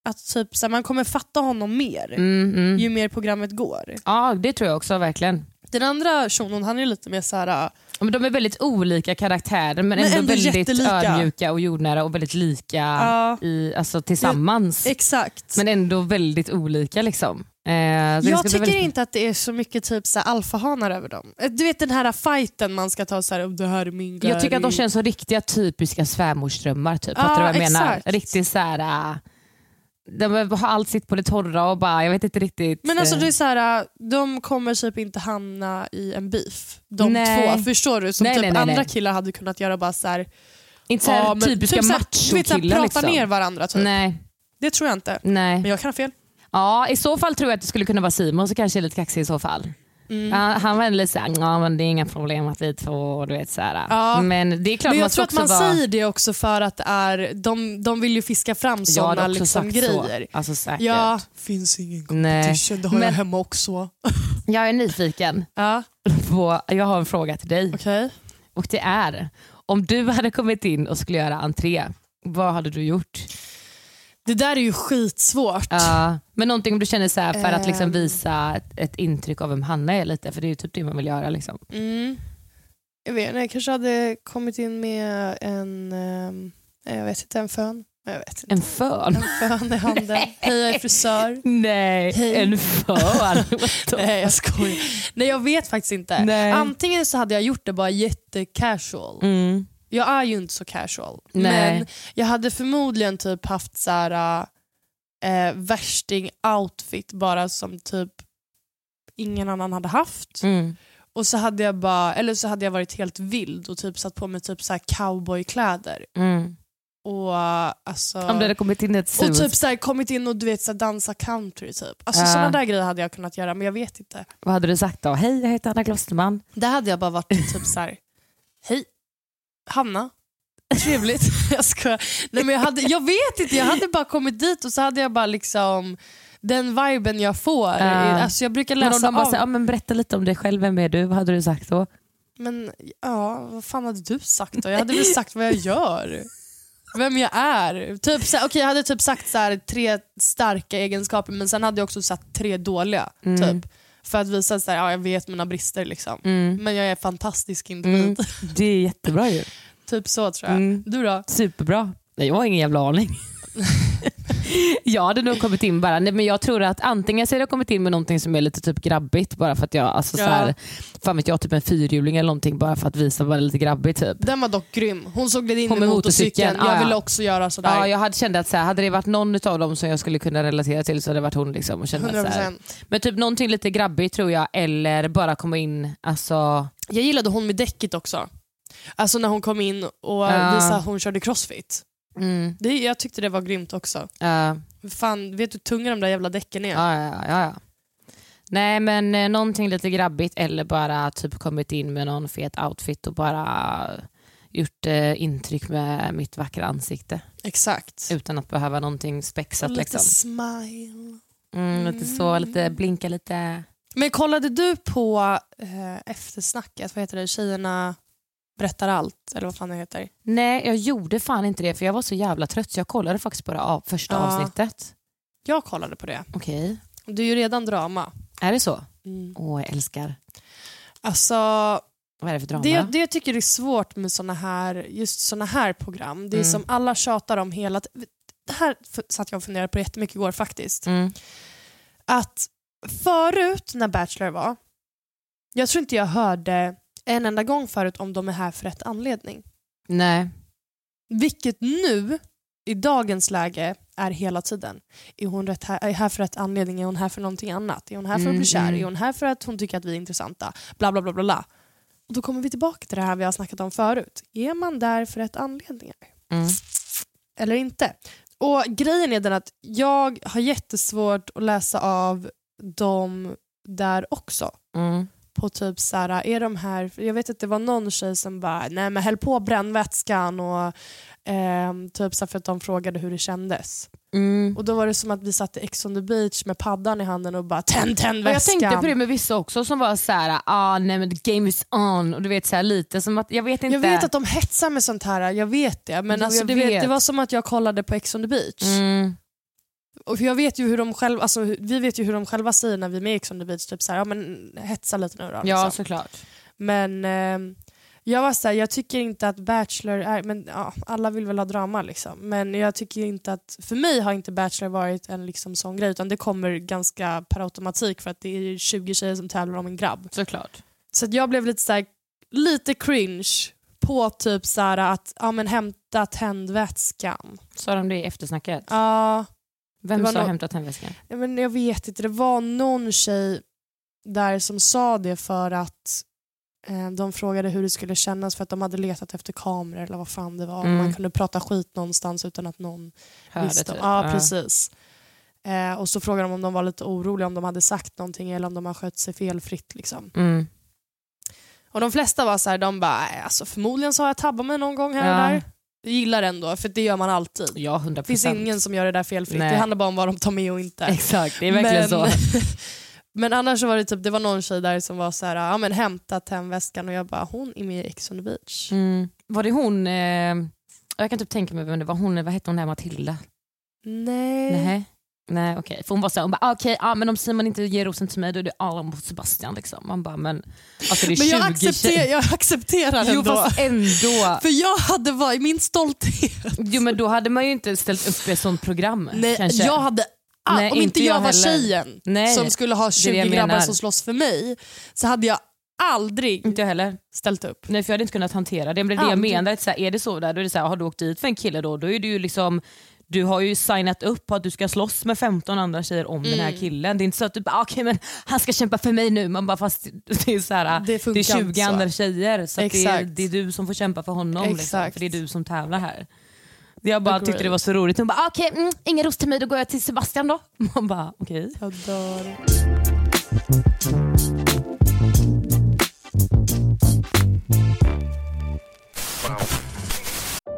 att typ, så man kommer fatta honom mer Mm, mm. ju mer programmet går. Ja det tror jag också verkligen. Den andra shunon han är lite mer så här. Ja, Men de är väldigt olika karaktärer men, Men ändå, ändå väldigt jättelika. ödmjuka och jordnära och väldigt lika Ja. i, alltså, tillsammans. Exakt. men ändå väldigt olika. Liksom. Eh, det jag tycker väldigt- inte att det är så mycket typ så alfahanar över dem. Eh, Du vet den här fighten man ska ta så här, "Om det här är min Jag tycker att de Gary." känns som riktiga typiska svärmorsdrömmar. Typ. Ja, Fattar du vad jag menar? exakt. Riktigt så här, äh, de har allt sitt på det torra och bara, jag vet inte riktigt. Men alltså eh, det är så här, de kommer typ inte hamna i en beef. De Nej. två, förstår du? Som Nej, typ nej, andra killar hade kunnat göra bara så här, inte så här men typiska typ machokillar. Prata Liksom. ner varandra typ. Nej, Det tror jag inte. nej. Men jag kan ha fel. Ja, i så fall tror jag att det skulle kunna vara Simon som kanske är lite kaxig i så fall. Mm. Ja, han var lite såhär, ja men det är inga problem att vi två, du vet såhär. Ja. Men det är klart Men man jag ska tror att man vara... säger det också för att det är, de, de vill ju fiska fram Jag sådana liksom, grejer. Så. Alltså säkert. Ja, finns ingen Nej. competition, det har jag Men- hemma också. [LAUGHS] Jag är nyfiken Ja, på, jag har en fråga till dig. okej. Och det är, om du hade kommit in och skulle göra entré, vad hade du gjort? Det där är ju skitsvårt. Ja, men någonting om du känner så här för att liksom Ehm. visa ett, ett intryck av vem Hanna är lite, för det är ju typ det man vill göra. Liksom. Mm. Jag vet inte, jag kanske hade kommit in med en, ehm, jag vet inte, en fön. En fön? En fön i handen. [LAUGHS] Hej jag är frisör. Nej, Hej. en fön? [LAUGHS] Nej jag skojar. Nej jag vet faktiskt inte. Nej. Antingen så hade jag gjort det bara jättecasual. Mm. Jag är ju inte så casual. Nej. Men jag hade förmodligen typ haft så här äh, värsting outfit bara som typ ingen annan hade haft. Mm. Och så hade jag bara, eller så hade jag varit helt vild och typ satt på mig typ så cowboykläder. Mm. Och, alltså, Om det hade kommit in ett och typ så här, kommit in och du vet, så här, dansa country typ. Alltså Ja. sådana där grejer hade jag kunnat göra men jag vet inte. Vad hade du sagt då? Hej, jag heter Anna Klosterman. Där hade jag bara varit typ så här. [LAUGHS] hej Hanna, trevligt. [LAUGHS] jag skojar. Nej, men jag, hade, jag vet inte, jag hade bara kommit dit och så hade jag bara liksom den viben jag får. Ja. Alltså jag brukar Men om läsa de bara av. säger, ja, men berätta lite om dig själv, vem är du? Vad hade du sagt då? Men ja, vad fan hade du sagt då? Jag hade väl sagt vad jag gör. Vem jag är. Typ, så, okay, jag hade typ sagt så här, tre starka egenskaper men sen hade jag också sagt tre dåliga. Mm. Typ. För att visa att ja, jag vet mina brister. Liksom. Mm. Men jag är en fantastisk individ. Mm. [LAUGHS] Det är jättebra ju. Typ så tror jag. Mm. Du då? Superbra. Nej, jag har ingen jävla aning. [LAUGHS] jag hade nog kommit in bara, nej, men jag tror att antingen så hade jag kommit in med någonting som är lite typ grabbigt bara för att jag, alltså Ja. så här, fan vet jag, typ en fyrhjuling eller någonting bara för att visa vad lite grabbigt typ. Den var dock grym. Hon såg glida in Hon med motorcykeln. motorcykeln, Jag ja, ja. ville också göra sådär. Ja, jag hade känt att så här, hade det varit någon av dem som jag skulle kunna relatera till så hade det varit hon. Liksom, och känna, så här. 100%. Men typ någonting lite grabbigt tror jag, eller bara komma in, alltså, Jag gillade hon med däcket också. Alltså när hon kom in och Ja. visade att hon körde crossfit. Mm, Det, jag tyckte det var grymt också. ja, Fan, vet du hur tunga de där jävla däcken är? ja, ja, ja, ja. Nej men eh, någonting lite grabbigt eller bara typ kommit in med någon fet outfit och bara gjort eh, intryck med mitt vackra ansikte Exakt. utan att behöva någonting spexat. lite Liksom. smile. Mm, lite så, lite blinka lite. Men kollade du på eh, eftersnacket? Vad heter det? Tjejerna berättar allt, eller vad fan det heter. Nej jag gjorde fan inte det för jag var så jävla trött så jag kollade faktiskt bara av första Ja. avsnittet. Jag kollade på det. Okej, Det är ju redan drama. är det så? Mm. Åh jag älskar. Alltså, Vad är det för drama? det, det jag tycker är svårt med såna här, just såna här program, det är Mm. som alla tjatar om hela. Det här satt jag och funderade på jättemycket igår faktiskt. Mm. Att förut när Bachelor var, jag tror inte jag hörde en enda gång förut om de är här för rätt anledning. Nej. Vilket nu, i dagens läge, är hela tiden. Är hon rätt här, är här för rätt anledning? Är hon här för någonting annat? Är hon här för att Mm, bli kär? mm. Är hon här för att hon tycker att vi är intressanta? Bla bla bla bla bla. Och då kommer vi tillbaka till det här vi har snackat om förut. Är man där för rätt anledningar? Mm. Eller inte? Och Grejen är den att jag har jättesvårt att läsa av dem där också. Mm. På typ så här, är de här, jag vet att det var någon tjej som bara, nej men häll på brännvätskan och ehm, typ så för att de frågade hur det kändes. Mm. Och då var det som att vi satt i Ex on the beach med paddan i handen och bara tänd, tänd Och jag väskan. tänkte på det med vissa också som var så här, ah, nej men the game is on och du vet så här, lite som att, jag vet inte. Jag vet att de hetsar med sånt här, jag vet det. Men Jo, alltså, vet. vet. det var som att jag kollade på Ex on the beach. Mm. Och jag vet ju hur de själva, alltså, vi vet ju hur de själva säger när vi är med i Ex on the beach, typ så här, ja men hetsa lite nu då. Ja liksom. såklart. Men ehm, jag var så här, jag tycker inte att Bachelor är, men ja, alla vill väl ha drama liksom. Men jag tycker inte att, för mig har inte Bachelor varit en liksom sån grej utan det kommer ganska per automatik för att det är 20 tjejer som tävlar om en grabb. Såklart. Så att jag blev lite så här, lite cringe på typ så här att ja, men hämta tändvätskan. Sa de det i eftersnacket? Ja, Vem sa nå- hämtat tändväskan? Ja, men jag vet inte, det var någon tjej där som sa det för att eh, de frågade hur det skulle kännas för att de hade letat efter kameror eller vad fan det var. Mm. Man kunde prata skit någonstans utan att någon Hörde visste. typ. Ja, precis. Eh, och så frågade de om de var lite oroliga om de hade sagt någonting eller om de har skött sig felfritt. Liksom. Mm. Och de flesta var så här, de bara, "Nej, alltså, förmodligen så har jag tabbat mig någon gång här och Ja. där. Gillar ändå, för det gör man alltid. Ja, 100 Det finns ingen som gör det där felfritt. Nej. Det handlar bara om vad de tar med och inte. [LAUGHS] Exakt, det är verkligen men, så. [LAUGHS] men annars var det typ, det var någon tjej där som var så här, ja men hämta tändväskan och jag bara, hon är med i Ex on the beach. Mm. Var det hon, eh, jag kan typ tänka mig vem det var, hon, vad hette hon där Matilda? Nej. Nej. Nej okej, för hon var såhär, hon bara okej, ah, men om Simon inte ger rosen till mig då är det Alan på Sebastian. Liksom. Man bara men alltså det är 20 Men jag, accepter, jag accepterar Jo ändå. fast ändå. För jag hade varit min stolthet. Jo men då hade man ju inte ställt upp i ett sånt program. Nej, kanske. jag hade, Nej, om inte jag, jag var heller. tjejen Nej, som skulle ha det är 20 det jag grabbar som slåss för mig så hade jag aldrig Inte jag heller. ställt upp. Nej för jag hade inte kunnat hantera det. Men det är det jag menar, att så här, är det så där, då är det så här, har du åkt dit för en kille då, då är du ju liksom du har ju signat upp på att du ska slåss med 15 andra tjejer om den här Mm. killen. Det är inte så att du bara, okej men han ska kämpa för mig nu. Man bara, fast det är, så här, Det det är 20 inte så. andra tjejer så det, är, det är du som får kämpa för honom. Liksom, för det är du som tävlar här. Jag bara tyckte det var så roligt. Hon bara, okej mm, ingen ros till mig, då går jag till Sebastian då. Man bara, okej. Jag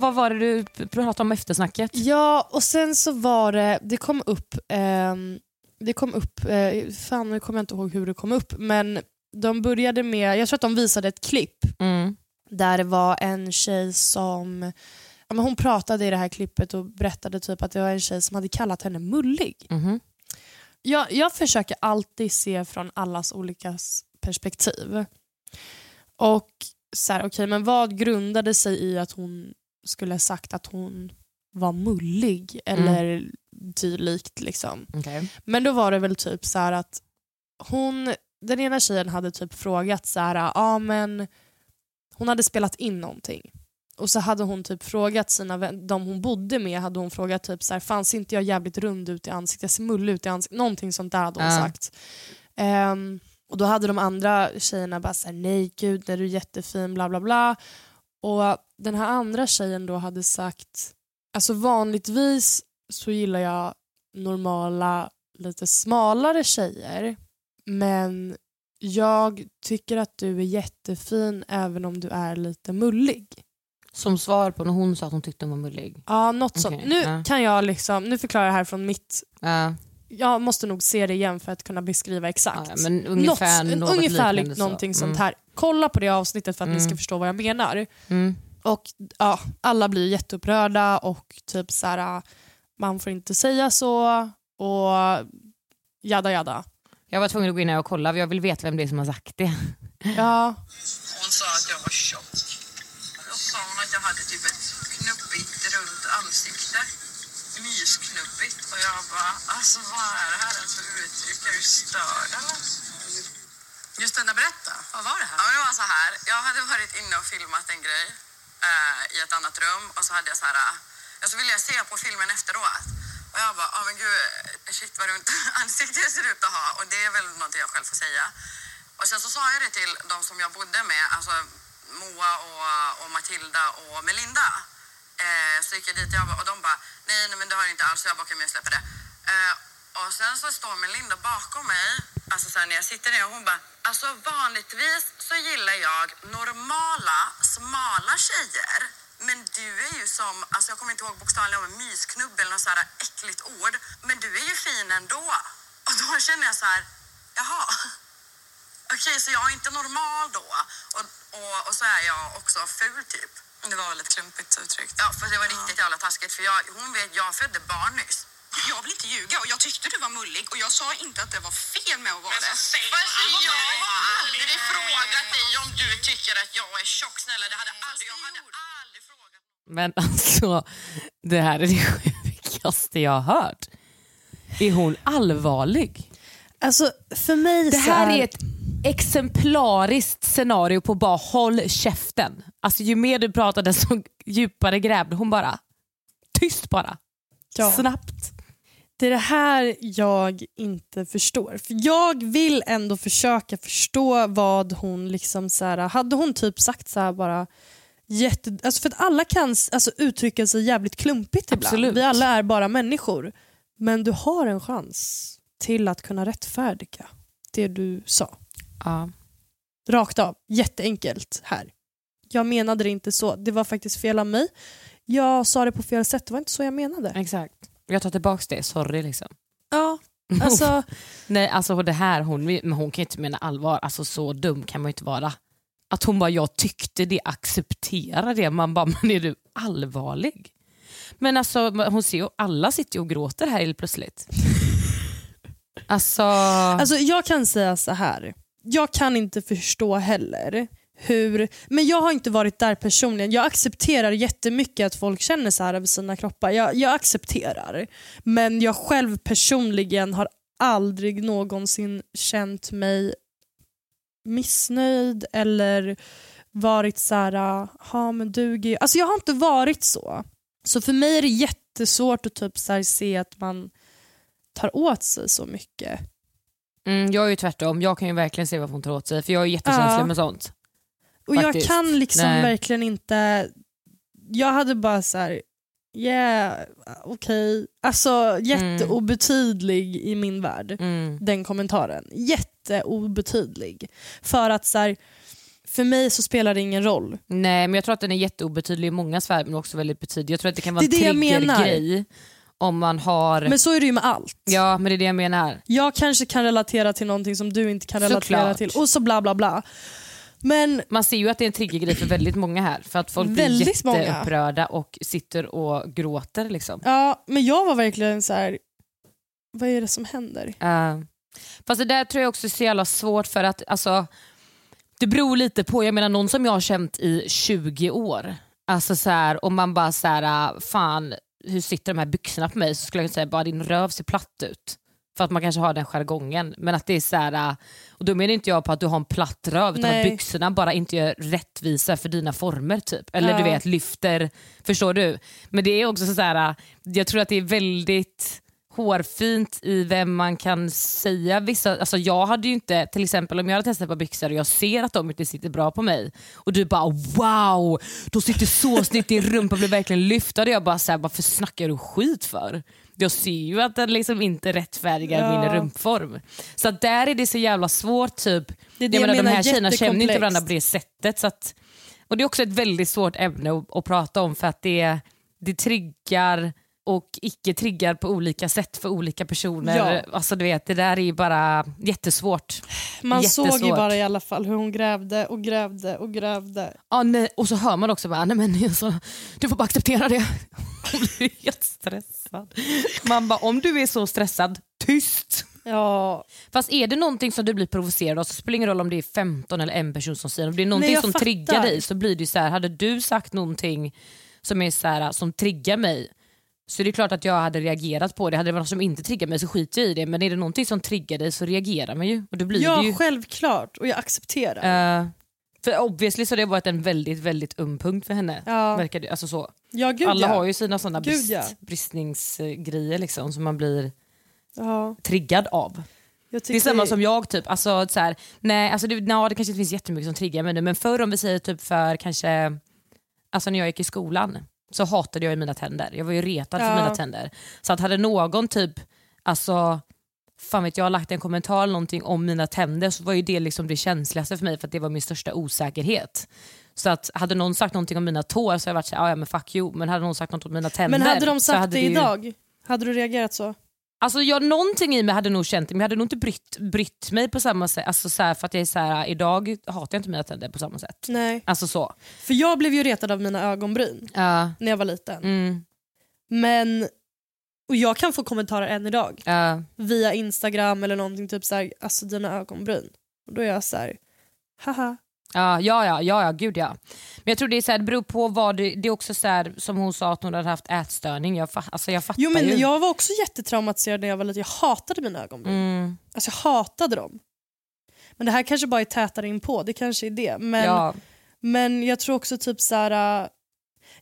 Vad var det du pratade om eftersnacket? Ja, och sen så var det, det kom upp, ehm, det kom upp, eh, fan nu kommer jag inte ihåg hur det kom upp, men de började med, jag tror att de visade ett klipp Mm. där det var en tjej som, ja, men hon pratade i det här klippet och berättade typ att det var en tjej som hade kallat henne mullig. Mhm. Jag, jag försöker alltid se från allas olika perspektiv. Och så här, okej, men vad grundade sig i att hon skulle ha sagt att hon var mullig eller dylikt. Liksom. Okej. Men då var det väl typ så här att hon, den ena tjejen hade typ frågat så här, ja men hon hade spelat in någonting. Och så hade hon typ frågat sina de hon bodde med, hade hon frågat typ så här, fanns inte jag jävligt rund ut i ansiktet, jag ser mullig ut i ansiktet, någonting sånt där hade hon Ja. sagt. Ehm, och då hade de andra tjejerna bara såhär, nej gud, nej, du är jättefin, bla bla bla. Och den här andra tjejen då hade sagt, alltså vanligtvis så gillar jag normala, lite smalare tjejer. Men jag tycker att du är jättefin även om du är lite mullig. Som svar på när hon sa att hon tyckte hon var mullig. Ja, något sånt. Nu ja. kan jag liksom, nu förklarar jag här från mitt... Ja, Jag måste nog se det igen för att kunna beskriva exakt. ja, men ungefär något, något ungefär liknande så. någonting sånt Mm. här. Kolla på det avsnittet för att ni Mm. ska förstå vad jag menar. Mm. Och ja, Alla blir jätteupprörda och typ så här, man får inte säga så och jada jada. Jag var tvungen att gå in och kolla, för jag vill veta vem det är som har sagt det. Ja, Hon sa att jag var tjock. Då sa hon att jag hade typ ett alltså vad är det här ens för uttryck? Är du störd eller? Just denna, berätta. Vad var det här? Ja, men det var så här. Jag hade varit inne och filmat en grej eh, i ett annat rum och så hade jag så här, eh, så ville jag se på filmen efteråt. Och jag bara, ja men gud, shit vad runt [LAUGHS] ansikte jag ser ut att ha. Och det är väl någonting jag själv får säga. Och sen så sa jag det till de som jag bodde med, alltså Moa och, och Matilda och Melinda. Eh, så gick jag dit och, jag bara, och de bara, nej, nej men det har jag inte alls. Jag bara, okej men jag släpper det. Eh, Och sen så står Melinda bakom mig, alltså så här, när jag sitter ner och hon bara, alltså vanligtvis så gillar jag normala, smala tjejer. Men du är ju som, alltså jag kommer inte ihåg bokstavligen om en mysknubb eller något så här äckligt ord. Men du är ju fin ändå. Och då känner jag så här, jaha. Okej, så jag är inte normal då. Och, och, och så är jag också ful typ. Det var väldigt klumpigt uttryckt. Ja, för det var riktigt jävla taskigt. För jag, hon vet, jag födde barn nyss. Jag vill inte ljuga och jag tyckte du var mullig och jag sa inte att det var fel med att vara det. Fast jag har aldrig frågat dig om du tycker att jag är tjock. Snälla, det hade aldrig, jag hade aldrig frågat. Men alltså, det här är det [LAUGHS] sjukaste jag har hört. Är hon allvarlig? Alltså för mig Det så här är ett exemplariskt scenario på bara håll käften. Alltså ju mer du pratar desto djupare grävde hon bara. Tyst bara. Ja. Snabbt. Det är det här jag inte förstår. För Jag vill ändå försöka förstå vad hon liksom så här, hade hon typ sagt så här bara jätte, alltså för att alla kan alltså, uttrycka sig jävligt klumpigt ibland. Absolut. Vi alla är bara människor. Men du har en chans till att kunna rättfärdiga det du sa. Ja. Rakt av. Jätteenkelt här. Jag menade det inte så. Det var faktiskt fel av mig. Jag sa det på fel sätt. Det var inte så jag menade. Exakt. Jag tar tillbaka det, sorry liksom. Ja, [LAUGHS] alltså... Nej, alltså det här, hon, men hon kan ju inte mena allvar. Alltså så dum kan man ju inte vara. Att hon bara, jag tyckte det, acceptera det. Man bara, men är du allvarlig? Men alltså hon ser ju, alla sitter ju och gråter här helt plötsligt. [LAUGHS] Alltså... Alltså jag kan säga så här. Jag kan inte förstå heller hur, men jag har inte varit där personligen. Jag accepterar jättemycket att folk känner så här över sina kroppar. Jag, jag accepterar. Men jag själv personligen har aldrig någonsin känt mig missnöjd eller varit så här, ha men duger Alltså jag har inte varit så. Så för mig är det jättesvårt att typ så se att man tar åt sig så mycket. Mm, jag är ju tvärtom, jag kan ju verkligen se vad hon tar åt sig för jag är jättekänslig Ja. med sånt. Och jag kan liksom Nej. verkligen inte... Jag hade bara så här, yeah, okej. Alltså jätteobetydlig i min värld, Mm. den kommentaren. Jätteobetydlig. För att så här, för mig så spelar det ingen roll. Nej men jag tror att den är jätteobetydlig i många sfärer men också väldigt betydlig. Jag tror att det kan vara Det en triggergrej om man har... Men så är det ju med allt. Ja men det är det jag menar. Jag kanske kan relatera till någonting som du inte kan relatera Såklart. till och så bla bla bla. Men Man ser ju att det är en triggergrej för väldigt många här. För att folk blir Väldigt många. jätteupprörda och sitter och gråter. Liksom. ja, men jag var verkligen så här. vad är det som händer? Uh, fast det där tror jag också är så jävla svårt för att alltså, det beror lite på, jag menar någon som jag har känt i 20 år, alltså så här, om man bara så här, uh, fan hur sitter de här byxorna på mig så skulle jag säga bara din röv ser platt ut. För att man kanske har den jargongen. Men att det är så här, uh, och då menar inte jag på att du har en platt röv utan Nej. att byxorna bara inte gör rättvisa för dina former typ. Eller Ja. du vet lyfter, förstår du? Men det är också så här, uh, jag tror att det är väldigt hårfint i vem man kan säga vissa... Alltså jag hade ju inte, till exempel om jag hade testat på byxor och jag ser att de inte sitter bra på mig och du bara wow, de sitter så snyggt, din rumpa blir verkligen lyft. Då hade jag bara såhär, varför snackar du skit för? Jag ser ju att den liksom inte rättfärdigar Ja. min rumpform. Så där är det så jävla svårt. typ. Det är det jag jag menar, de menar, här tjejerna känner inte varandra på det sättet. Så att, och Det är också ett väldigt svårt ämne att, att prata om för att det, det triggar och icke triggar på olika sätt för olika personer. Ja. Alltså du vet, Det där är ju bara jättesvårt. Man såg ju Jättesvårt. bara i alla fall hur hon grävde och grävde och grävde. Ja, nej, och så hör man också bara, nej men alltså, du får bara acceptera det. [LAUGHS] Hon blir helt stressad. Man bara, om du är så stressad, tyst. Ja, Fast är det någonting som du blir provocerad av så spelar det ingen roll om det är 15 eller en person som säger Om det är någonting Nej, som fattar. triggar dig så blir det så här, hade du sagt någonting som, är så här, som triggar mig så är det klart att jag hade reagerat på det. Hade det varit något som inte triggar mig så skiter jag i det. Men är det någonting som triggar dig så reagerar man ju. Och då blir ja ju... självklart. Och jag accepterar. Eh, för obviously så har det varit en väldigt väldigt öm punkt för henne. Ja. Verkar det, alltså så. ja, gud Alla ja. har ju sina sådana Gud, brist, ja. bristningsgrejer liksom, som man blir ja. triggad av. Det är samma som jag, typ. Alltså, så här, nej, alltså det, nej, det kanske inte finns jättemycket som triggar mig nu men förr om vi säger typ för kanske, alltså när jag gick i skolan så hatade jag ju mina tänder. Jag var ju retad för Ja. mina tänder. Så att hade någon typ alltså fan vet jag, lagt en kommentar eller någonting om mina tänder så var ju det liksom det känsligaste för mig för att det var min största osäkerhet. Så att hade någon sagt någonting om mina tår så hade jag varit såhär, "Ah, ja men fuck you. Men hade någon sagt något om mina tänder Men hade de sagt hade det ju- idag? Hade du reagerat så? Alltså jag, någonting i mig hade nog känt det men jag hade nog inte brytt, brytt mig på samma sätt. Alltså så här, för att jag är så här, idag hatar jag inte mina tänder på samma sätt. Nej. Alltså så. För jag blev ju retad av mina ögonbryn Ja. när jag var liten. Mm. Men, och jag kan få kommentarer än idag. Ja. Via Instagram eller någonting, typ såhär, alltså dina ögonbryn. Och då är jag så här, haha. Ja, ja, ja, ja, gud ja. Men jag tror det, är så här, det beror på vad det, det är också så här, som hon sa att hon hade haft ätstörning. Jag, fa, alltså jag fattar Jo men ju. jag var också jättetraumatiserad när jag var liten. Jag hatade mina ögonbryn. Mm. Alltså jag hatade dem. Men det här kanske bara är tätare in på. det kanske är det. Men, Ja. men jag tror också typ så här. äh,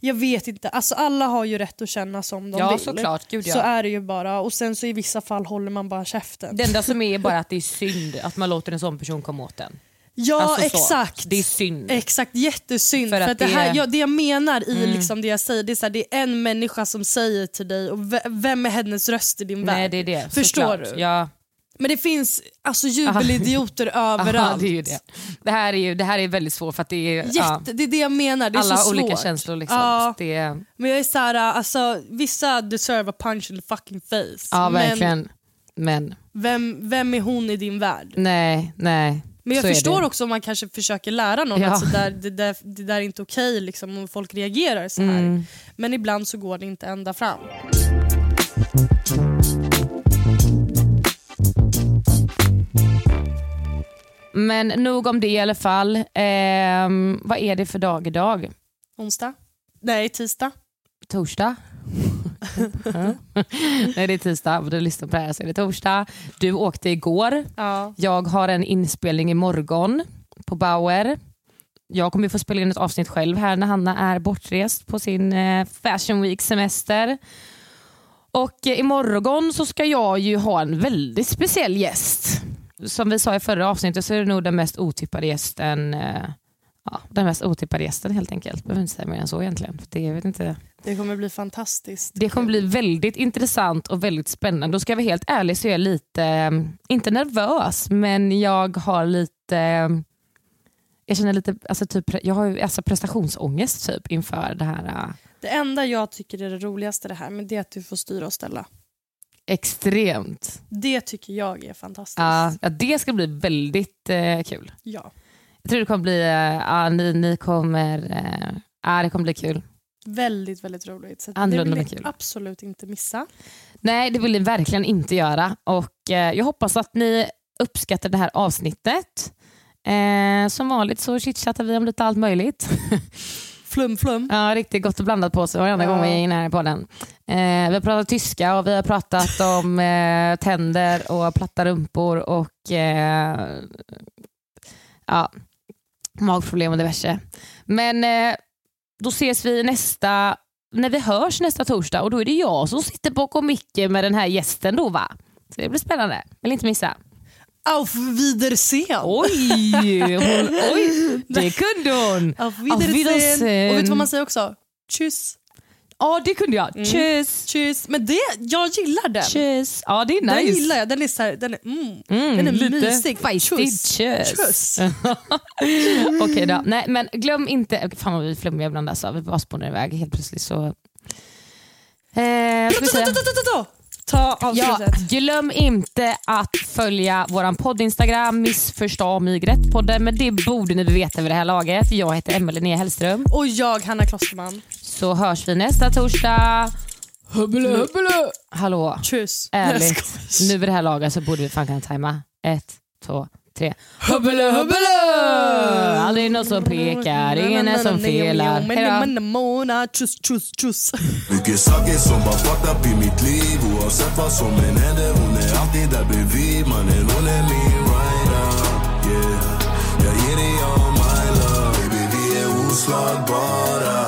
jag vet inte, alltså alla har ju rätt att känna som de Ja, vill. såklart. Gud, ja. Så är det ju bara. Och sen så i vissa fall håller man bara käften. Det enda som är är bara att det är [LAUGHS] synd att man låter en sån person komma åt en. Ja Alltså så. exakt. Det är synd. Exakt, jättesynd. För För att det, det här, är- ja, det jag menar i Mm. liksom det jag säger, det är, så här, det är en människa som säger till dig och ve- vem är hennes röst i din Nej värld? det är det. Förstår såklart. du? Ja. Men det finns alltså jubelidioter [LAUGHS] Aha, överallt. det, är ju det. Det, här är ju, det här är väldigt svårt för att det är, ja, Jätte, Det är det jag menar, det är alla så olika svårt. känslor. Liksom. Ja. Så Det är, Men jag är såhär, alltså, vissa deserve a punch in the fucking face. ja men verkligen. Men vem, vem är hon i din värld? nej, nej. Men jag så förstår också om man kanske försöker lära någon Ja. att så där, det, där, det där är inte okej liksom, om folk reagerar så här. Mm. Men ibland så går det inte ända fram. Men nog om det i alla fall. Ehm, vad är det för dag idag? Onsdag? Nej, tisdag. Torsdag? [LAUGHS] Nej det är tisdag, om du lyssnar på det här så är det torsdag. Du åkte igår. Ja. Jag har en inspelning imorgon på Bauer. Jag kommer få spela in ett avsnitt själv här när Hanna är bortrest på sin eh, Fashion Week semester. Och eh, imorgon så ska jag ju ha en väldigt speciell gäst. Som vi sa i förra avsnittet så är det nog den mest otippade gästen eh, ja, den mest otippade gästen helt enkelt. Behöver inte säga mer än så egentligen. För det, jag vet inte. Det kommer bli fantastiskt. Det kommer bli väldigt intressant och väldigt spännande. Då ska jag vara helt ärlig så är jag lite, eh, inte nervös, men jag har lite eh, jag känner lite, alltså typ, jag har alltså prestationsångest typ inför det här. eh, Det enda jag tycker är det roligaste det här men det är att du får styra och ställa. extremt. Det tycker jag är fantastiskt. Ja, ja, det ska bli väldigt eh, kul. Ja. Jag tror det kommer bli, eh, ja, ni, ni kommer, eh, ja, det kommer bli kul. Väldigt, väldigt roligt. Så det vill ni absolut inte missa. Nej, det vill ni verkligen inte göra. Och eh, Jag hoppas att ni uppskattar det här avsnittet. Eh, som vanligt så chitchattar vi om lite allt möjligt. [LAUGHS] Flum flum. Ja, riktigt gott och blandat på sig varenda Ja. gång vi är inne här på den. Eh, vi har pratat tyska och vi har pratat [LAUGHS] om eh, tänder och platta rumpor och ja, magproblem och diverse. Men eh, då ses vi nästa, när vi hörs nästa torsdag och då är det jag som sitter bakom micken med den här gästen då va? Så det blir spännande, vill inte missa. Auf Wiedersehen! Oj, hon, oj det kunde hon! Auf Auf Wiedersehen. Wiedersehen. Och vet du vad man säger också? Tschüss. Ja det kunde jag. Mm. Tschüss! Tschüss. Men det, jag gillar den. Tschüss! Ja det är Den nice. gillar jag. Den är, så här, den är, mm, Mm, den är lite mysig. Tschüss. Tschüss. [LAUGHS] Okej då. Nej, men glöm inte... Fan vad vi är flummiga ibland alltså. Vi bara spånar iväg helt plötsligt så... Eh? Ta Ja, avslutet. glöm inte att följa vår podd Instagram, missförstå mig rätt podden, men det borde ni veta vid det här laget. Jag heter Emma Linnea Hellström. Och jag, Hanna Klosterman. Så hörs vi nästa torsdag. Hubbele, hubbele. Hallå, Tschüss. ärligt. Nu vid det här laget så borde vi fan kunna tajma. Ett, två, tre. Hubbele, hubbele! Aldrig någon som pekar, ingen är som felar. Tschüss, tschüss, tschüss. Mycket saker som var fucked up i mitt liv Oavsett vad som än händer Hon är alltid där bredvid Mannen hon är min rider yeah. Jag ger dig all my love Baby vi är oslagbara